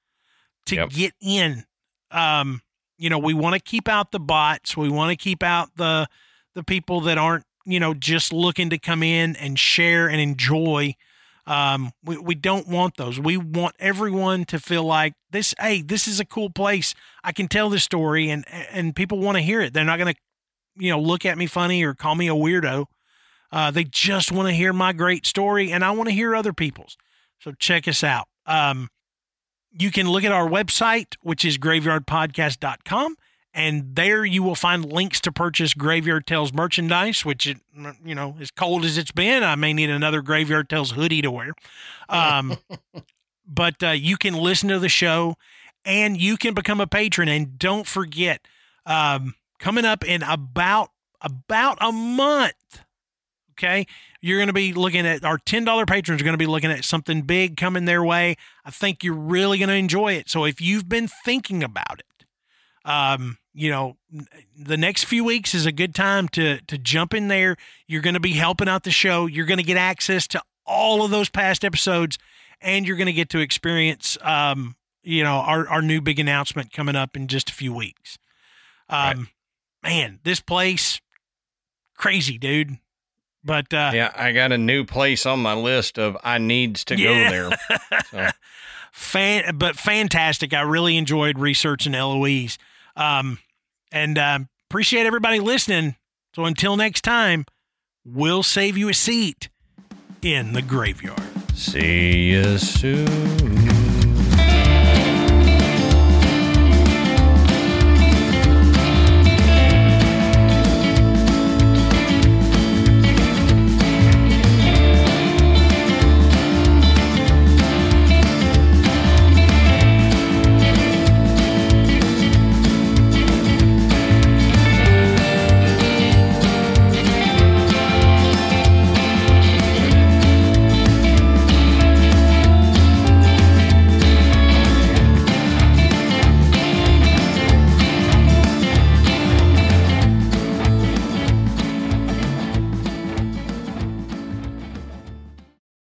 to Yep. get in. Um, you know, we want to keep out the bots. We want to keep out the the people that aren't, you know, just looking to come in and share and enjoy. Um, we, we don't want those. We want everyone to feel like this, hey, this is a cool place. I can tell this story and and people want to hear it. They're not gonna, you know, look at me funny or call me a weirdo. Uh, they just want to hear my great story and I want to hear other people's. So check us out. Um, you can look at our website, which is graveyardpodcast.com. And there you will find links to purchase Graveyard Tales merchandise, which, it, you know, as cold as it's been, I may need another Graveyard Tales hoodie to wear. Um, but uh, you can listen to the show and you can become a patron. And don't forget, um, coming up in about about a month, okay, you're going to be looking at our $10 patrons are going to be looking at something big coming their way. I think you're really going to enjoy it. So if you've been thinking about it, um, you know, the next few weeks is a good time to to jump in there. You're going to be helping out the show. You're going to get access to all of those past episodes, and you're going to get to experience, um, you know, our our new big announcement coming up in just a few weeks. Um, man, this place, crazy, dude. But uh, Yeah, I got a new place on my list of I needs to Yeah. go there. So, fan, but fantastic. I really enjoyed researching Eloise. Um, and um, appreciate everybody listening. So until next time, we'll save you a seat in the graveyard. see you soon.